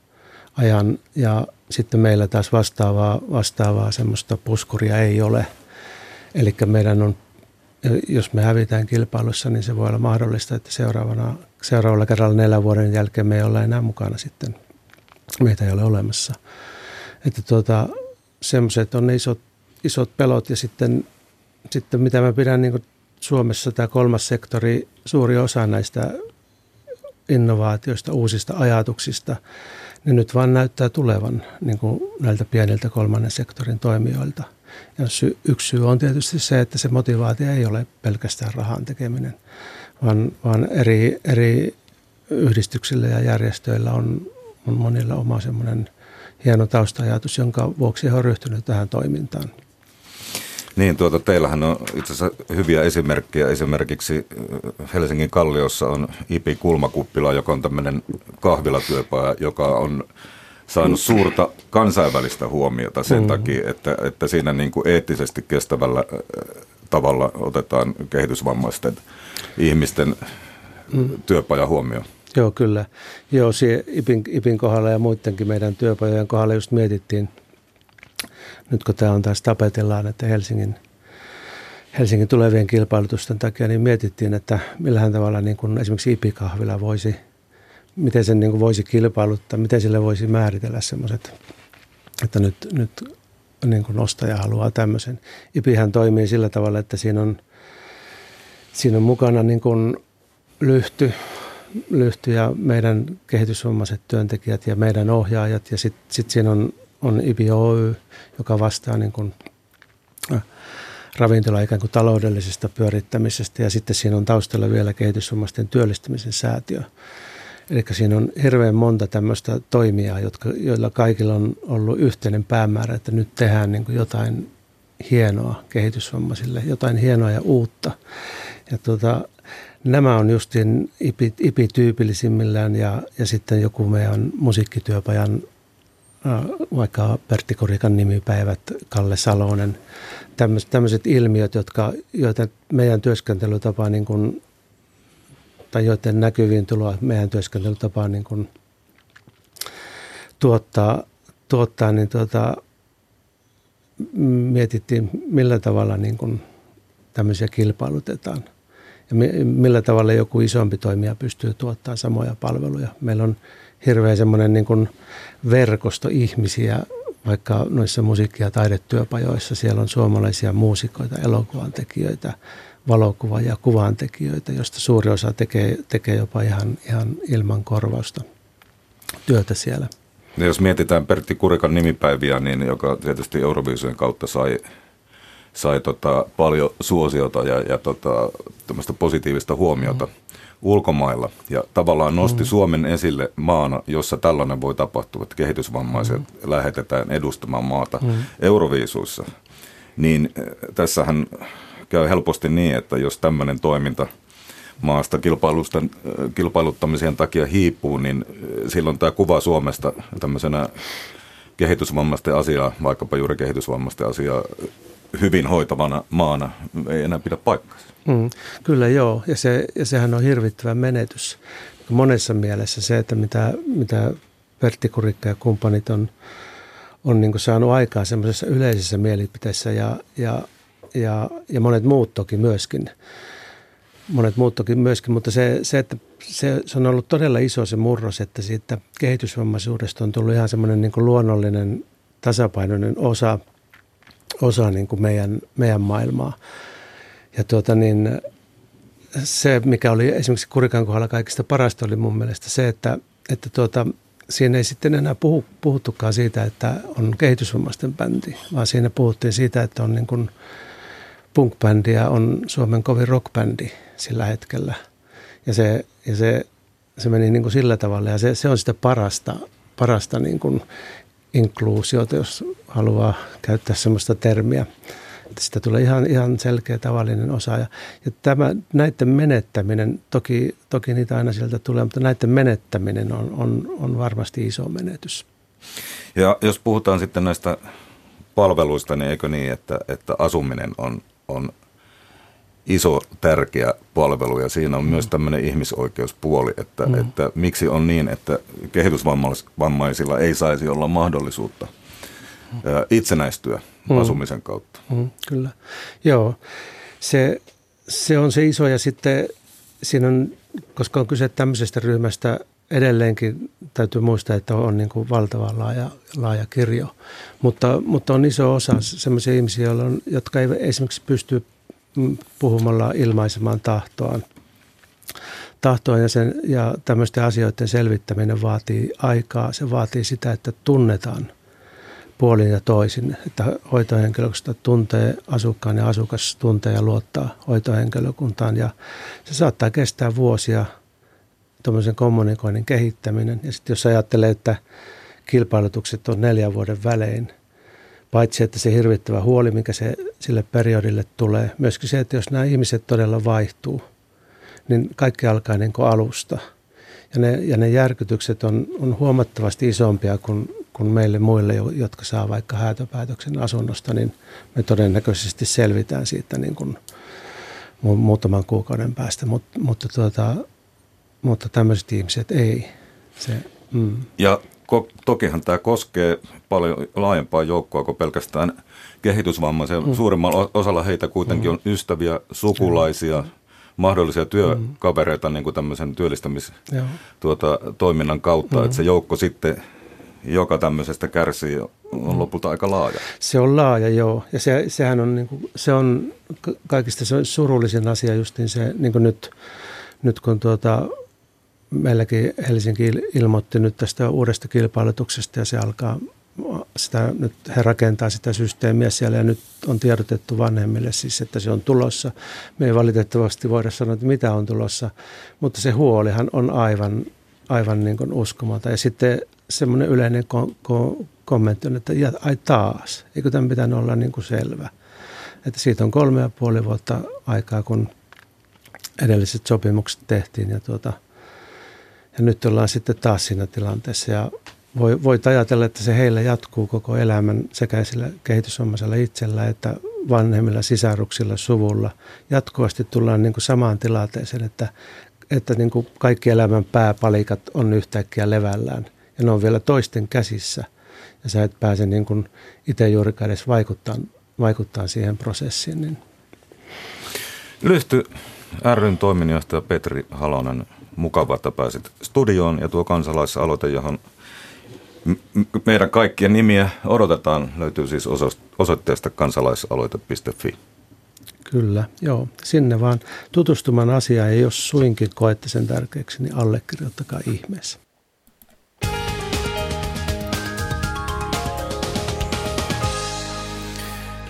ajan ja sitten meillä taas vastaavaa, vastaavaa semmoista puskuria ei ole. Eli meidän on, jos me hävitään kilpailussa, niin se voi olla mahdollista, että seuraavana, seuraavalla kerralla neljän vuoden jälkeen me ei olla enää mukana sitten. Meitä ei ole olemassa. Että tuota, semmoiset on ne isot, isot pelot ja sitten, sitten mitä mä pidän niin Suomessa tämä kolmas sektori, suuri osa näistä innovaatioista, uusista ajatuksista, ne nyt vaan näyttää tulevan niin kuin näiltä pieniltä kolmannen sektorin toimijoilta. Ja sy- yksi syy on tietysti se, että se motivaatio ei ole pelkästään rahan tekeminen, vaan, vaan eri, eri yhdistyksillä ja järjestöillä on, on monilla oma semmoinen hieno taustajatus, jonka vuoksi he on ryhtynyt tähän toimintaan. Niin, tuota, teillähän on itse asiassa hyviä esimerkkejä. Esimerkiksi äh, Helsingin Kalliossa on Ipi Kulmakuppila, joka on tämmöinen kahvilatyöpaja, joka on saanut suurta kansainvälistä huomiota sen mm. takia, että, että siinä niin kuin eettisesti kestävällä tavalla otetaan kehitysvammaisten ihmisten mm. työpaja huomioon. Joo, kyllä. Joo, IPin, IPin kohdalla ja muidenkin meidän työpajojen kohdalla just mietittiin, nyt kun tämä on taas tapetellaan, että Helsingin, Helsingin tulevien kilpailutusten takia, niin mietittiin, että millähän tavalla niin kuin esimerkiksi IPI-kahvila voisi, miten sen niin kuin voisi kilpailuttaa, miten sille voisi määritellä semmoiset, että nyt, nyt niin kuin ostaja haluaa tämmöisen. IPIhän toimii sillä tavalla, että siinä on, siinä on mukana niin kuin lyhty, Lyhty ja meidän kehitysvammaiset työntekijät ja meidän ohjaajat ja sitten sit siinä on, on IBI Oy, joka vastaa niin kuin, äh, ravintola ikään kuin taloudellisesta pyörittämisestä ja sitten siinä on taustalla vielä kehitysvammaisten työllistymisen säätiö. Eli siinä on hirveän monta tämmöistä toimijaa, jotka, joilla kaikilla on ollut yhteinen päämäärä, että nyt tehdään niin kuin jotain hienoa kehitysvammaisille, jotain hienoa ja uutta. Ja tuota, Nämä on justin IPI, IPI-tyypillisimmillään ja, ja sitten joku meidän musiikkityöpajan, vaikka Pertti Korikan nimipäivät, Kalle Salonen, tämmöiset, tämmöiset ilmiöt, jotka, joita meidän työskentelytapa niin kuin, tai joiden näkyviin tuloa meidän työskentelytapaan niin kuin, tuottaa, tuottaa, niin tuota, mietittiin millä tavalla niin kuin tämmöisiä kilpailutetaan – ja millä tavalla joku isompi toimija pystyy tuottamaan samoja palveluja. Meillä on hirveä semmoinen niin kuin verkosto ihmisiä, vaikka noissa musiikki- ja taidetyöpajoissa siellä on suomalaisia muusikoita, elokuvan tekijöitä, valokuva- ja kuvantekijöitä, joista suuri osa tekee, tekee jopa ihan, ihan ilman korvausta työtä siellä. Ja jos mietitään Pertti Kurikan nimipäiviä, niin joka tietysti Euroviisujen kautta sai, sai tota paljon suosiota ja, ja tota, positiivista huomiota mm. ulkomailla. Ja tavallaan nosti mm. Suomen esille maana, jossa tällainen voi tapahtua, että kehitysvammaiset mm. lähetetään edustamaan maata mm. Euroviisuissa. Niin eh, tässähän käy helposti niin, että jos tämmöinen toiminta – maasta kilpailuttamisen takia hiipuu, niin silloin tämä kuva Suomesta tämmöisenä kehitysvammaisten asiaa, vaikkapa juuri kehitysvammaisten asiaa hyvin hoitavana maana ei enää pidä paikkaa. Mm, kyllä joo, ja, se, ja sehän on hirvittävä menetys. Monessa mielessä se, että mitä, mitä Pertti Kurikka ja kumppanit on, on niin saanut aikaan semmoisessa yleisessä mielipiteessä ja, ja, ja, ja monet muut toki myöskin – monet muut toki myöskin, mutta se, se että se, se on ollut todella iso se murros, että siitä kehitysvammaisuudesta on tullut ihan semmoinen niin luonnollinen tasapainoinen osa, osa niin kuin meidän, meidän maailmaa. Ja tuota niin, se, mikä oli esimerkiksi Kurikan kohdalla kaikista parasta, oli mun mielestä se, että, että tuota, siinä ei sitten enää puhu, puhuttukaan siitä, että on kehitysvammaisten bändi, vaan siinä puhuttiin siitä, että on niin kuin ja on Suomen kovin rock-bändi sillä hetkellä. Ja se, ja se, se meni niin kuin sillä tavalla ja se, se on sitä parasta, parasta niin kuin inkluusiota, jos haluaa käyttää sellaista termiä. Että sitä tulee ihan, ihan selkeä tavallinen osa. Ja, ja tämä, näiden menettäminen, toki, toki niitä aina sieltä tulee, mutta näiden menettäminen on, on, on varmasti iso menetys. Ja jos puhutaan sitten näistä palveluista, niin eikö niin, että, että asuminen on, on iso tärkeä palvelu ja siinä on mm. myös tämmöinen ihmisoikeuspuoli, että, mm. että miksi on niin, että kehitysvammaisilla ei saisi olla mahdollisuutta mm. itsenäistyä mm. asumisen kautta. Mm, kyllä, joo. Se, se on se iso ja sitten siinä on, koska on kyse tämmöisestä ryhmästä, edelleenkin täytyy muistaa, että on niin kuin valtava laaja, laaja kirjo. Mutta, mutta on iso osa sellaisia ihmisiä, jotka ei esimerkiksi pysty puhumalla ilmaisemaan tahtoaan. Tahtoa ja, sen, ja tämmöisten asioiden selvittäminen vaatii aikaa. Se vaatii sitä, että tunnetaan puolin ja toisin, että hoitohenkilökunta tuntee asukkaan ja asukas tuntee ja luottaa hoitohenkilökuntaan. Ja se saattaa kestää vuosia tuommoisen kommunikoinnin kehittäminen. Ja sitten jos ajattelee, että kilpailutukset on neljän vuoden välein – Paitsi että se hirvittävä huoli, mikä se sille periodille tulee, myöskin se, että jos nämä ihmiset todella vaihtuu, niin kaikki alkaa niin kuin alusta. Ja ne, ja ne järkytykset on, on huomattavasti isompia kuin, kuin meille muille, jotka saa vaikka häätöpäätöksen asunnosta, niin me todennäköisesti selvitään siitä niin kuin muutaman kuukauden päästä, Mut, mutta, tuota, mutta tämmöiset ihmiset ei. Se, mm. Ja tokihan tämä koskee paljon laajempaa joukkoa kuin pelkästään kehitysvammaisia. Mm. Suurimmalla osalla heitä kuitenkin mm. on ystäviä, sukulaisia, mm. mahdollisia työkavereita niin kuin tämmöisen työllistämistoiminnan tuota, toiminnan kautta, mm. että se joukko sitten joka tämmöisestä kärsii, on mm. lopulta aika laaja. Se on laaja, joo. Ja se, sehän on, niin kuin, se on kaikista se surullisin asia justiin se, niin kuin nyt, nyt kun tuota, meilläkin Helsinki ilmoitti nyt tästä uudesta kilpailutuksesta ja se alkaa sitä, nyt he rakentaa sitä systeemiä siellä ja nyt on tiedotettu vanhemmille siis, että se on tulossa. Me ei valitettavasti voida sanoa, että mitä on tulossa, mutta se huolihan on aivan, aivan niin kuin uskomata. Ja sitten semmoinen yleinen ko- ko- kommentti on, että ja, ai taas, eikö tämän pitänyt olla niin kuin selvä. Että siitä on kolme ja puoli vuotta aikaa, kun edelliset sopimukset tehtiin ja tuota – ja nyt ollaan sitten taas siinä tilanteessa ja voi, voit ajatella, että se heillä jatkuu koko elämän sekä sillä kehitysvammaisella itsellä että vanhemmilla sisaruksilla, suvulla. Jatkuvasti tullaan niin kuin samaan tilanteeseen, että, että niin kuin kaikki elämän pääpalikat on yhtäkkiä levällään ja ne on vielä toisten käsissä. Ja sä et pääse niin kuin itse juurikaan edes vaikuttaa, vaikuttaa siihen prosessiin. Niin. Lyhty, ryn toiminnanjohtaja Petri Halonen. Mukava, että pääsit studioon ja tuo kansalaisaloite, johon meidän kaikkien nimiä odotetaan, löytyy siis osoitteesta kansalaisaloite.fi. Kyllä, joo. Sinne vaan tutustumaan asiaan ja jos suinkin koette sen tärkeäksi, niin allekirjoittakaa ihmeessä.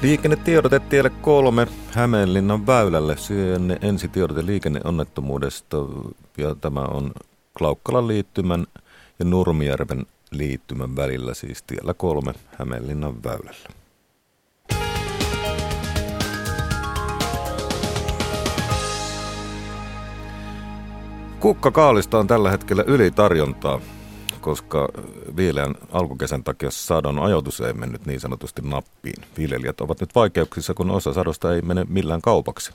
Liikennetiedote tielle kolme Hämeenlinnan väylälle. Syönne ensi tiedote liikenneonnettomuudesta ja tämä on Klaukkalan liittymän ja Nurmijärven liittymän välillä, siis tiellä kolme Hämeenlinnan väylällä. Kukkakaalista on tällä hetkellä ylitarjontaa koska viileän alkukesän takia sadon ajoitus ei mennyt niin sanotusti nappiin. Viljelijät ovat nyt vaikeuksissa, kun osa sadosta ei mene millään kaupaksi.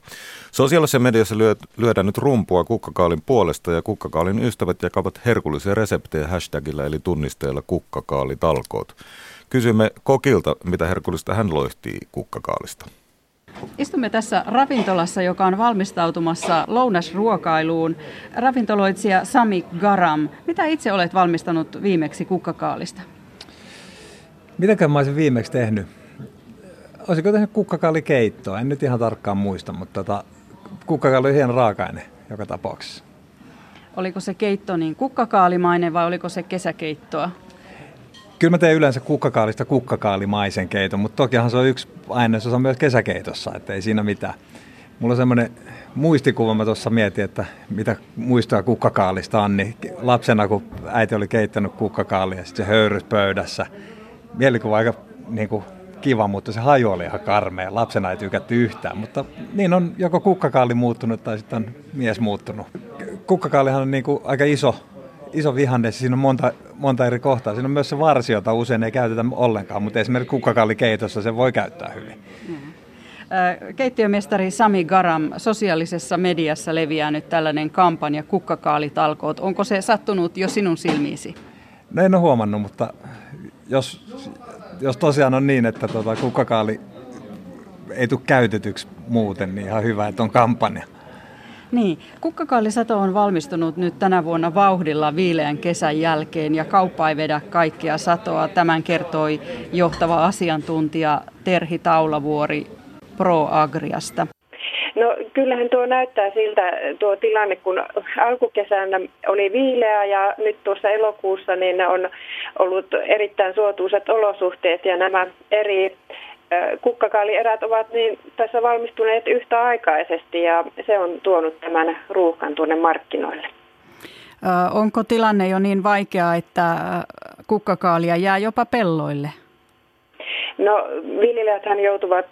Sosiaalisessa mediassa lyö, lyödään nyt rumpua kukkakaalin puolesta ja kukkakaalin ystävät jakavat herkullisia reseptejä hashtagillä eli tunnisteella kukkakaalitalkoot. Kysymme Kokilta, mitä herkullista hän loihtii kukkakaalista. Istumme tässä ravintolassa, joka on valmistautumassa lounasruokailuun. Ravintoloitsija Sami Garam, mitä itse olet valmistanut viimeksi kukkakaalista? Mitäkään mä olisin viimeksi tehnyt? Olisiko tehnyt kukkakaalikeittoa? En nyt ihan tarkkaan muista, mutta tota, kukkakaali on hieno raaka-aine joka tapauksessa. Oliko se keitto niin kukkakaalimainen vai oliko se kesäkeittoa? Kyllä mä teen yleensä kukkakaalista kukkakaalimaisen keiton, mutta tokihan se on yksi ainesosa myös kesäkeitossa, että ei siinä mitään. Mulla on semmoinen muistikuva, mä tuossa mietin, että mitä muistoa kukkakaalista on, niin lapsena kun äiti oli keittänyt kukkakaalia ja sitten se höyrys pöydässä. Mielikuva aika niin kuin, kiva, mutta se haju oli ihan karmea. Lapsena ei tykätty yhtään, mutta niin on joko kukkakaali muuttunut tai sitten on mies muuttunut. Kukkakaalihan on niin kuin aika iso iso vihanne, siinä on monta, monta eri kohtaa. Siinä on myös se varsi, jota usein ei käytetä ollenkaan, mutta esimerkiksi keitossa se voi käyttää hyvin. Keittiömestari Sami Garam, sosiaalisessa mediassa leviää nyt tällainen kampanja kukkakaalitalkoot. Onko se sattunut jo sinun silmiisi? No en ole huomannut, mutta jos, jos tosiaan on niin, että tuota, kukkakaali ei tule käytetyksi muuten, niin ihan hyvä, että on kampanja. Niin, kukkakaalisato on valmistunut nyt tänä vuonna vauhdilla viileän kesän jälkeen ja kauppa ei vedä kaikkia satoa. Tämän kertoi johtava asiantuntija Terhi Taulavuori ProAgriasta. No kyllähän tuo näyttää siltä tuo tilanne, kun alkukesänä oli viileä ja nyt tuossa elokuussa niin on ollut erittäin suotuisat olosuhteet ja nämä eri kukkakaalierät ovat niin tässä valmistuneet yhtä aikaisesti ja se on tuonut tämän ruuhkan tuonne markkinoille. Onko tilanne jo niin vaikea, että kukkakaalia jää jopa pelloille? No viljelijäthän joutuvat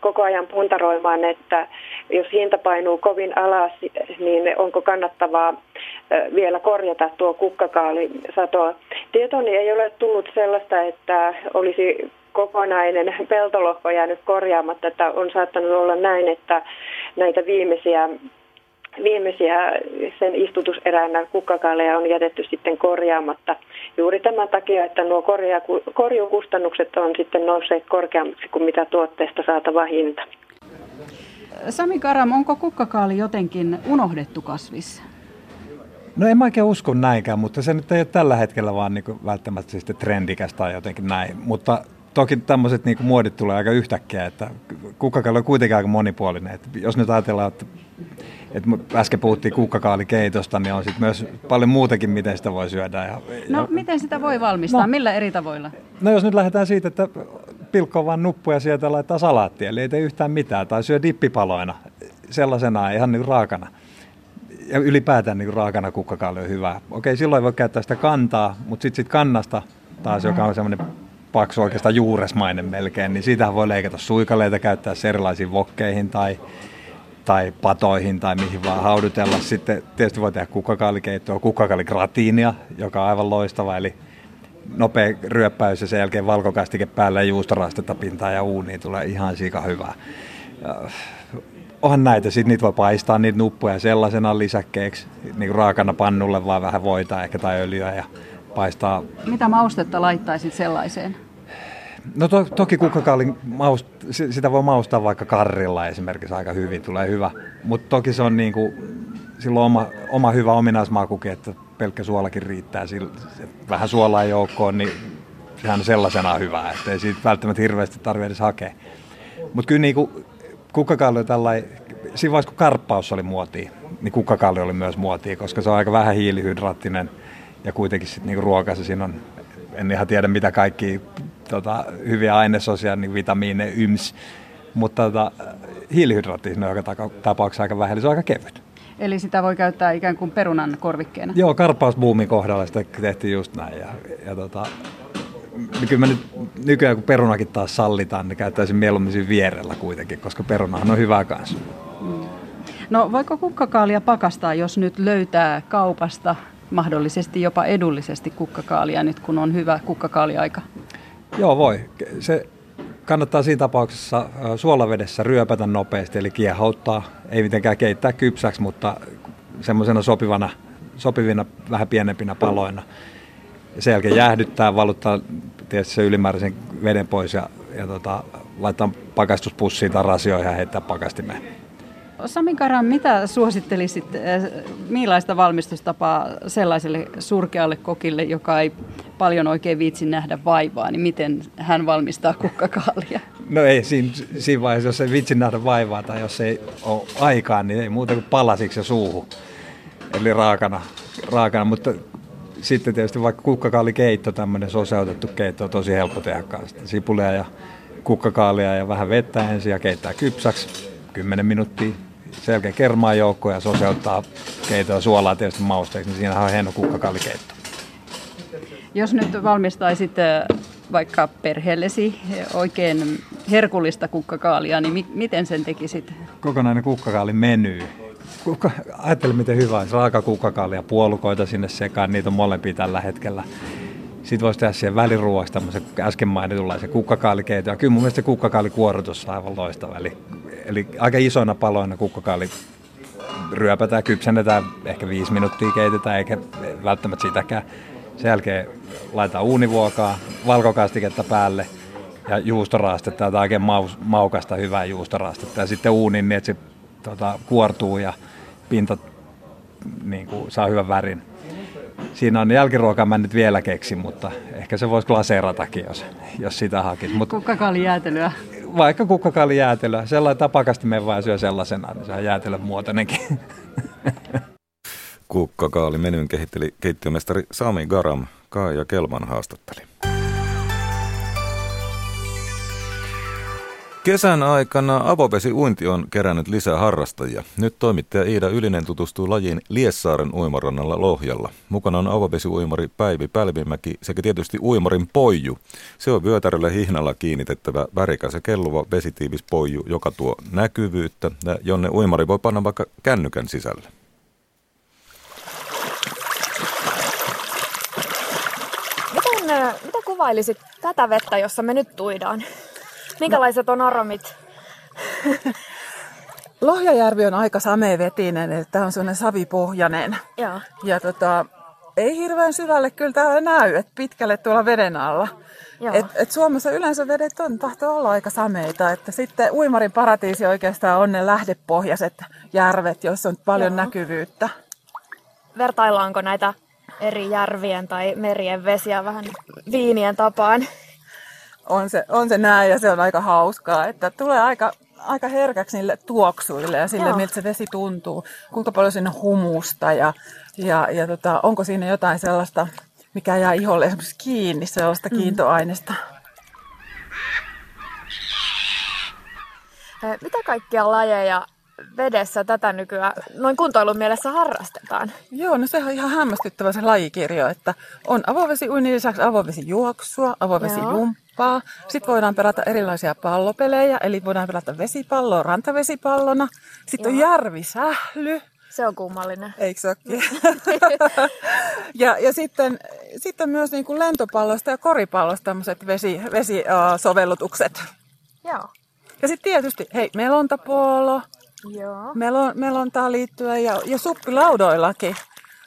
koko ajan puntaroimaan, että jos hinta painuu kovin alas, niin onko kannattavaa vielä korjata tuo kukkakaalisato. Tietoni ei ole tullut sellaista, että olisi kokonainen peltolohko jäänyt korjaamatta, että on saattanut olla näin, että näitä viimeisiä viimeisiä sen istutuseränä kukkakaaleja on jätetty sitten korjaamatta juuri tämän takia, että nuo korja, korjukustannukset on sitten nousseet korkeammaksi kuin mitä tuotteesta saatava hinta. Sami Karam, onko kukkakaali jotenkin unohdettu kasvis? No en mä oikein usko näinkään, mutta se nyt ei ole tällä hetkellä vaan niin välttämättä sitten trendikästä tai jotenkin näin. Mutta toki tämmöiset niin muodit tulee aika yhtäkkiä, että kukkakaali on kuitenkin aika monipuolinen. Että jos nyt ajatellaan, että, että äsken puhuttiin kukkakaalikeitosta, niin on sitten myös paljon muutakin, miten sitä voi syödä. Ja, no ja, miten sitä voi valmistaa? No, Millä eri tavoilla? No jos nyt lähdetään siitä, että pilkkoo vaan nuppuja sieltä laittaa salaattia, eli ei tee yhtään mitään, tai syö dippipaloina sellaisena ihan niin raakana. Ja ylipäätään niin raakana kukkakaali on hyvä. Okei, silloin voi käyttää sitä kantaa, mutta sitten sit kannasta taas, joka on semmoinen paksu oikeastaan juuresmainen melkein, niin siitähän voi leikata suikaleita, käyttää erilaisiin vokkeihin tai, tai patoihin tai mihin vaan haudutella. Sitten tietysti voi tehdä kukkakaalikeittoa, kukkakaaligratiinia, joka on aivan loistava, eli nopea ryöppäys ja sen jälkeen valkokastike päällä ja juustorastetta pintaan ja uuniin tulee ihan sika hyvää. Onhan näitä, sitten niitä voi paistaa niitä nuppuja sellaisena lisäkkeeksi, niin raakana pannulle vaan vähän voita ehkä tai öljyä ja paistaa. Mitä maustetta laittaisit sellaiseen? No to, toki kukkakaalin maust, sitä voi maustaa vaikka karrilla esimerkiksi aika hyvin, tulee hyvä. Mutta toki se on niin kuin, silloin oma, oma hyvä ominaismakukin, että pelkkä suolakin riittää. Sillä, vähän suolaa joukkoon, niin sehän on sellaisenaan hyvä, että ei siitä välttämättä hirveästi tarvitse edes hakea. Mutta kyllä niin kuin, kukkakaali on tällainen, siinä vaiheessa kun karppaus oli muotia, niin kukkakaali oli myös muotia, koska se on aika vähän hiilihydraattinen ja kuitenkin sitten niin ruokassa siinä on, en ihan tiedä mitä kaikki tota, hyviä ainesosia, niin vitamiineja, yms, mutta tota, hiilihydraattia on joka tapauksessa aika vähän, eli se on aika kevyt. Eli sitä voi käyttää ikään kuin perunan korvikkeena? Joo, karppausbuumin kohdalla sitä tehtiin just näin. Ja, ja tota, kyllä mä nyt nykyään kun perunakin taas sallitaan, niin käyttäisin mieluummin vierellä kuitenkin, koska perunahan on hyvä kanssa. Mm. No voiko kukkakaalia pakastaa, jos nyt löytää kaupasta mahdollisesti jopa edullisesti kukkakaalia nyt, kun on hyvä kukkakaaliaika? Joo, voi. Se kannattaa siinä tapauksessa suolavedessä ryöpätä nopeasti, eli kiehauttaa, ei mitenkään keittää kypsäksi, mutta semmoisena sopivana, sopivina vähän pienempinä paloina. Sen jälkeen jäähdyttää, valuttaa tietysti se ylimääräisen veden pois ja, ja tota, laittaa pakastuspussiin tai rasioihin ja heittää pakastimeen. Sami Karan, mitä suosittelisit, millaista valmistustapaa sellaiselle surkealle kokille, joka ei paljon oikein viitsi nähdä vaivaa, niin miten hän valmistaa kukkakaalia? No ei, siinä, siinä vaiheessa, jos ei viitsi nähdä vaivaa tai jos ei ole aikaa, niin ei muuta kuin palasiksi ja suuhun. Eli raakana, raakana. mutta sitten tietysti vaikka kukkakaalikeitto, tämmöinen soseutettu keitto on tosi helppo tehdä kanssa. Sipulia ja kukkakaalia ja vähän vettä ensin ja keittää kypsäksi 10 minuuttia. Sen jälkeen kermaa joukkoon ja soseuttaa keitoa suolaa tietysti mausteeksi, niin siinä on hieno kukkakaalikeitto. Jos nyt valmistaisit vaikka perheellesi oikein herkullista kukkakaalia, niin mi- miten sen tekisit? Kokonainen kukkakaali menyy. Kukka, ajattele miten hyvä olisi raaka kukkakaali ja puolukoita sinne sekaan, niitä on molempia tällä hetkellä. Sitten voisi tehdä siihen väliruoaksi tämmöisen äsken mainitunlaisen kukkakaalikeito. Ja kyllä mun mielestä kukkakaalikuorotus on aivan loistava. Eli, eli aika isoina paloina kukkakaali ryöpätään, kypsennetään, ehkä viisi minuuttia keitetään, eikä välttämättä sitäkään. Sen jälkeen laitetaan uunivuokaa, valkokastiketta päälle ja juustoraastetta, jotain oikein maukasta hyvää juustoraastetta. Ja sitten uunin niin, että se tota, kuortuu ja pinta niin kuin, saa hyvän värin. Siinä on jälkiruokaa mä nyt vielä keksin, mutta ehkä se voisi glaseeratakin, jos, jos sitä hakisi. Mut, jäätelyä. Vaikka jäätelyä. Sellainen tapakasti me vaan syö sellaisena, niin se on jäätelön muotoinenkin. Kukkakaali menyn kehitteli keittiömestari Sami Garam. Kaija Kelman haastatteli. Kesän aikana avovesiuinti on kerännyt lisää harrastajia. Nyt toimittaja Iida Ylinen tutustuu lajiin Liessaaren uimarannalla Lohjalla. Mukana on avovesiuimari Päivi Pälvimäki sekä tietysti uimarin poiju. Se on vyötäröllä hihnalla kiinnitettävä värikäs ja kelluva vesitiivis poiju, joka tuo näkyvyyttä, jonne uimari voi panna vaikka kännykän sisälle. Miten, mitä kuvailisit tätä vettä, jossa me nyt tuidaan? Minkälaiset on aromit? (laughs) Lohjajärvi on aika samevetinen, että tämä on sellainen savipohjainen. Joo. Ja tota, ei hirveän syvälle kyllä täällä näy, että pitkälle tuolla veden alla. Et, et Suomessa yleensä vedet on, tahtoo olla aika sameita, että sitten uimarin paratiisi oikeastaan on ne lähdepohjaiset järvet, joissa on paljon Joo. näkyvyyttä. Vertaillaanko näitä eri järvien tai merien vesiä vähän viinien tapaan? On se, on se näin ja se on aika hauskaa, että tulee aika, aika herkäksi niille tuoksuille ja sille, Joo. miltä se vesi tuntuu, kuinka paljon siinä on humusta ja, ja, ja tota, onko siinä jotain sellaista, mikä jää iholle esimerkiksi kiinni, sellaista mm. kiintoaineesta. Mitä kaikkia lajeja vedessä tätä nykyään noin kuntoilun mielessä harrastetaan? Joo, no se on ihan hämmästyttävä se lajikirjo, että on avovesiuinnin lisäksi avovesijuoksua, avovesijumppaa. Sitten voidaan pelata erilaisia pallopelejä, eli voidaan pelata vesipalloa rantavesipallona. Sitten Joo. on järvisähly. Se on kummallinen. Eikö sekin? (laughs) ja, ja sitten, sitten myös niin kuin lentopallosta ja koripallosta tämmöiset vesi, vesisovellutukset. Joo. Ja sitten tietysti, hei, melontapoolo, Joo. Melon, melontaa liittyen ja, ja suppilaudoillakin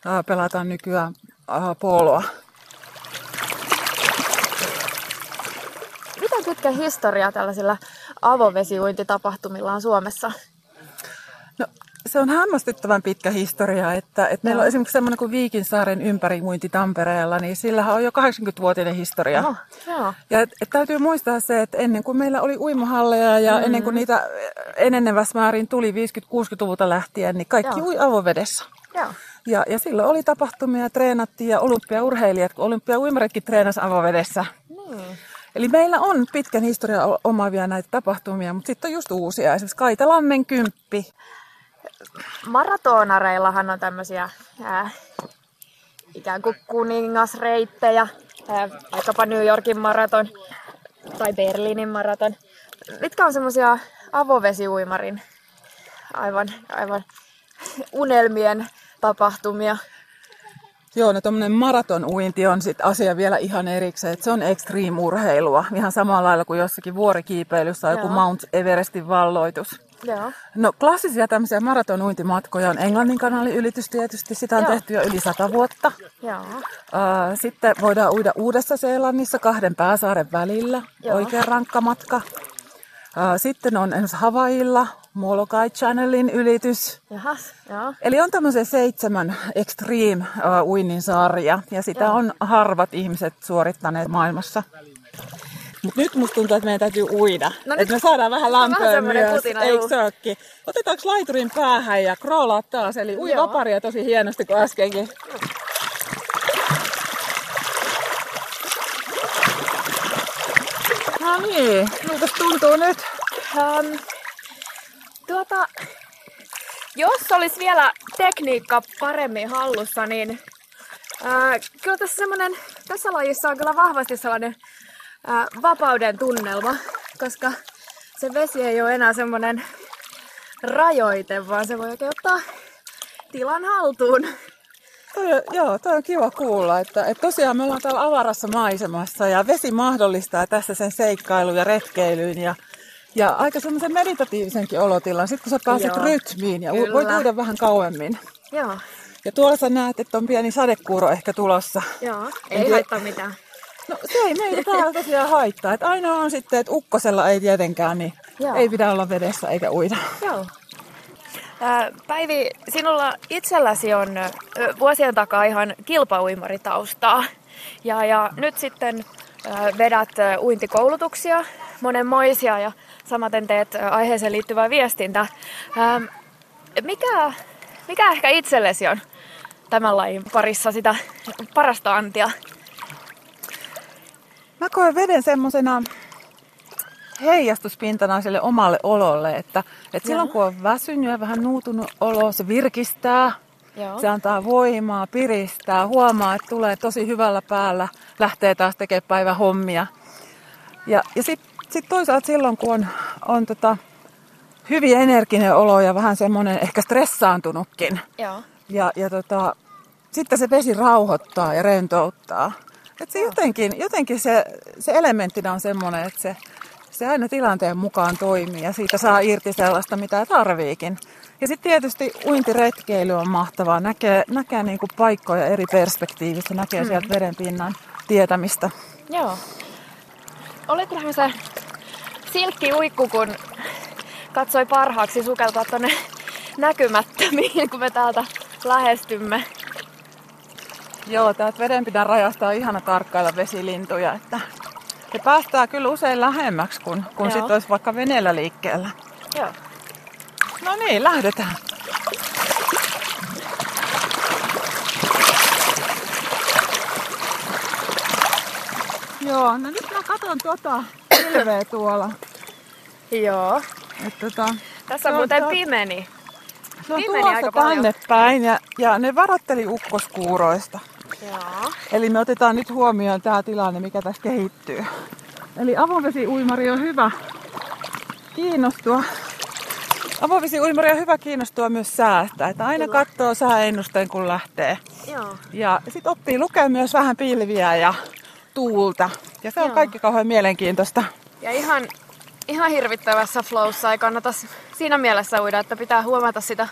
ää, pelataan nykyään ää, poloa. Mitä pitkä historia tällaisilla avovesiuintitapahtumilla on Suomessa? No, se on hämmästyttävän pitkä historia, että, että meillä on esimerkiksi semmoinen kuin Viikinsaaren ympärimuinti Tampereella, niin sillä on jo 80-vuotinen historia. Oho, joo. Ja et, et täytyy muistaa se, että ennen kuin meillä oli uimahalleja ja mm. ennen kuin niitä enenevässä määrin tuli 50-60-luvulta lähtien, niin kaikki Joo. ui avovedessä. Joo. Ja, ja silloin oli tapahtumia, treenattiin ja olympiaurheilijat, olympiauimaritkin treenasi avovedessä. Niin. Eli meillä on pitkän historian omaavia näitä tapahtumia, mutta sitten on just uusia. Esimerkiksi Kaitalammen kymppi. Maratonareillahan on tämmöisiä ää, ikään kuin kuningasreittejä, ää, vaikkapa New Yorkin maraton tai Berliinin maraton. Mitkä on semmoisia avovesiuimarin aivan, aivan unelmien tapahtumia? Joo, no tuommoinen maratonuinti on sit asia vielä ihan erikseen. että se on extreme-urheilua, ihan samalla lailla kuin jossakin vuorikiipeilyssä on joku. Mount Everestin valloitus. Joo. No klassisia tämmöisiä maratonuintimatkoja on Englannin kanalin ylitys tietysti, sitä on Joo. tehty jo yli sata vuotta. Joo. Sitten voidaan uida Uudessa-Seelannissa kahden pääsaaren välillä, Joo. oikein rankka matka. Sitten on esimerkiksi Havailla Molokai Channelin ylitys. Jahas, joo. Eli on tämmöisen seitsemän extreme uinnin sarja ja sitä Joo. on harvat ihmiset suorittaneet maailmassa. Mutta nyt musta tuntuu, että meidän täytyy uida. No että me saadaan vähän lämpöä myös. Eikö se? Otetaanko laiturin päähän ja kroolaa taas? Eli ui Joo. vaparia tosi hienosti kuin äskenkin. No niin, miltä tuntuu nyt? Um, tuota, jos olisi vielä tekniikka paremmin hallussa, niin ää, kyllä tässä tässä lajissa on kyllä vahvasti sellainen ää, vapauden tunnelma, koska se vesi ei ole enää semmoinen rajoite, vaan se voi oikein ottaa tilan haltuun. Toi joo, toi on kiva kuulla, että, että tosiaan me ollaan täällä avarassa maisemassa ja vesi mahdollistaa tässä sen seikkailun ja retkeilyn ja, ja aika semmoisen meditatiivisenkin olotilan, sitten kun sä pääset Joo, rytmiin ja kyllä. voit uida vähän kauemmin. Joo, Ja tuolla sä näet, että on pieni sadekuuro ehkä tulossa. joo, En ei tiedä- haittaa mitään. No se ei meitä täällä tosiaan haittaa. Että ainoa on sitten, että ukkosella ei tietenkään, niin Joo. ei pidä olla vedessä eikä uida. Joo. Päivi, sinulla itselläsi on vuosien takaa ihan kilpauimaritaustaa. Ja, ja nyt sitten vedät uintikoulutuksia, monenmoisia ja samaten teet aiheeseen liittyvää viestintää. Ää, Mikä, mikä ehkä itsellesi on tämän lajin parissa sitä parasta antia? Mä koen veden semmoisena heijastuspintana sille omalle ololle, että, että silloin kun on väsynyt ja vähän nuutunut olo, se virkistää, Joo. se antaa voimaa, piristää, huomaa, että tulee tosi hyvällä päällä, lähtee taas tekemään päivän hommia. Ja, ja sitten sit toisaalta silloin, kun on, on tota, hyvin energinen olo ja vähän semmoinen ehkä stressaantunutkin, Joo. ja, ja tota, sitten se vesi rauhoittaa ja rentouttaa. Et se jotenkin, jotenkin se, se elementtinä on semmoinen, että se, se aina tilanteen mukaan toimii ja siitä saa irti sellaista, mitä tarviikin. Ja sitten tietysti uintiretkeily on mahtavaa. Näkee, näkee niinku paikkoja eri perspektiivistä, näkee Mm. sieltä vedenpinnan tietämistä. Joo. Olikohan se silkki uikku, kun katsoi parhaaksi sukeltaa tonne näkymättömiin, kun me täältä lähestymme. Joo, täältä vedenpinnan rajasta on ihana tarkkailla vesilintuja, että ne päästään kyllä usein lähemmäksi, kun, kun sitten olisi vaikka veneellä liikkeellä. Joo. No niin, lähdetään. Joo, no nyt mä katon tota pilveä tuolla. Joo. Et tota, Tässä on muuten pimeni. Se on pimeni aika paljon. tänne päin ja, ja ne varotteli ukkoskuuroista. Joo. Eli me otetaan nyt huomioon tämä tilanne, mikä tässä kehittyy. Eli avovesiuimari on hyvä kiinnostua. Avovesiuimari on hyvä kiinnostua myös säästä. Että aina Kyllä. katsoo sääennusteen, kun lähtee. Joo. Ja sitten oppii lukea myös vähän pilviä ja tuulta. Ja se on Joo. kaikki kauhean mielenkiintoista. Ja ihan, ihan hirvittävässä flowssa ei kannata siinä mielessä uida, että pitää huomata sitä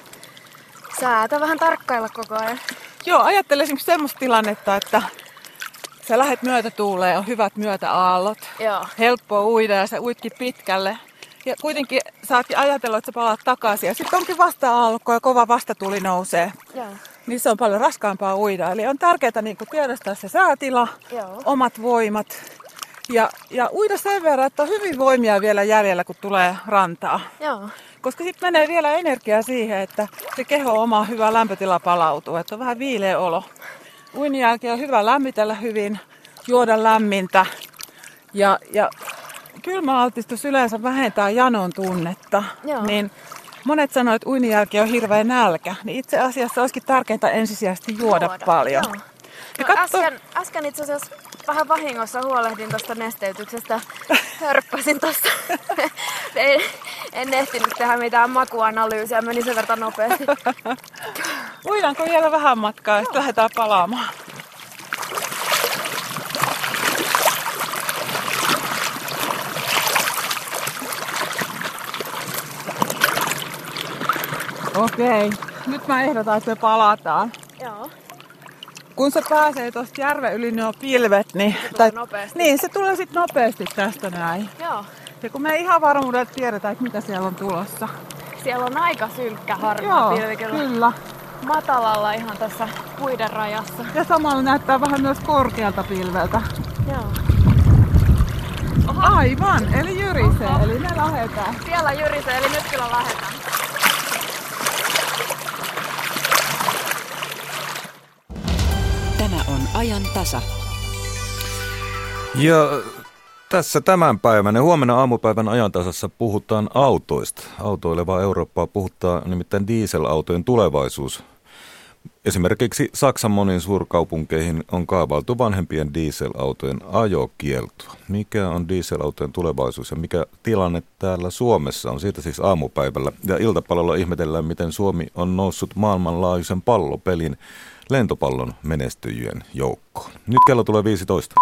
säätä vähän tarkkailla koko ajan. Joo, ajattelen esimerkiksi semmoista tilannetta, että, sä lähet myötätuuleen, on hyvät myötäaallot. Joo. Helppo uida ja sä uitkin pitkälle. Ja kuitenkin saatkin ajatella, että sä palaat takaisin. Ja sitten onkin vasta-aallokko ja kova vastatuli nousee. Joo. Niissä on paljon raskaampaa uida. Eli on tärkeää niin tiedostaa se säätila, Joo. omat voimat. Ja, ja uida sen verran, että on hyvin voimia vielä jäljellä, kun tulee rantaa. Joo. Koska sitten menee vielä energiaa siihen, että se keho oma hyvä lämpötila palautuu. Että on vähän viileä olo. Uinin jälkeen on hyvä lämmitellä hyvin, juoda lämmintä. Ja, ja kylmäaltistus yleensä vähentää janon tunnetta. Joo. Niin monet sanoo, että uinin jälkeen on hirveä nälkä. Niin itse asiassa olisikin tärkeintä ensisijaisesti juoda, juoda. paljon. Joo. No, äsken, äsken itse asiassa vähän vahingossa huolehdin tuosta nesteytyksestä. (laughs) Hörppäsin tuosta. (laughs) en, ehtinyt tehdä mitään makuanalyysiä, meni sen verran nopeasti. (laughs) Uidaanko vielä vähän matkaa ja sitten lähdetään palaamaan? Okei, nyt mä ehdotan, että me palataan. Joo. Kun se pääsee tuosta järven yli nuo pilvet, niin, Se tulee nopeasti. niin se tulee sitten nopeasti tästä näin. Joo. Ja kun me ei ihan varmuudella tiedetä, että mitä siellä on tulossa. Siellä on aika synkkä harmaa Joo, pilvi kyllä. kyllä. Matalalla ihan tässä puiden rajassa. Ja samalla näyttää vähän myös korkealta pilveltä. Joo. Aivan, eli jyrisee, Oho. eli me lähdetään. Siellä jyrisee, eli nyt kyllä lähdetään. Tämä on ajan tasa. Ja tässä tämän päivän ja huomenna aamupäivän ajantasassa puhutaan autoista. Autoilevaa Eurooppaa puhuttaa nimittäin dieselautojen tulevaisuus. Esimerkiksi Saksan moniin suurkaupunkeihin on kaavailtu vanhempien dieselautojen ajokieltoa. Mikä on dieselautojen tulevaisuus ja mikä tilanne täällä Suomessa on? Siitä siis aamupäivällä. Ja iltapallolla ihmetellään, miten Suomi on noussut maailmanlaajuisen pallopelin lentopallon menestyjien joukkoon. Nyt kello tulee 15.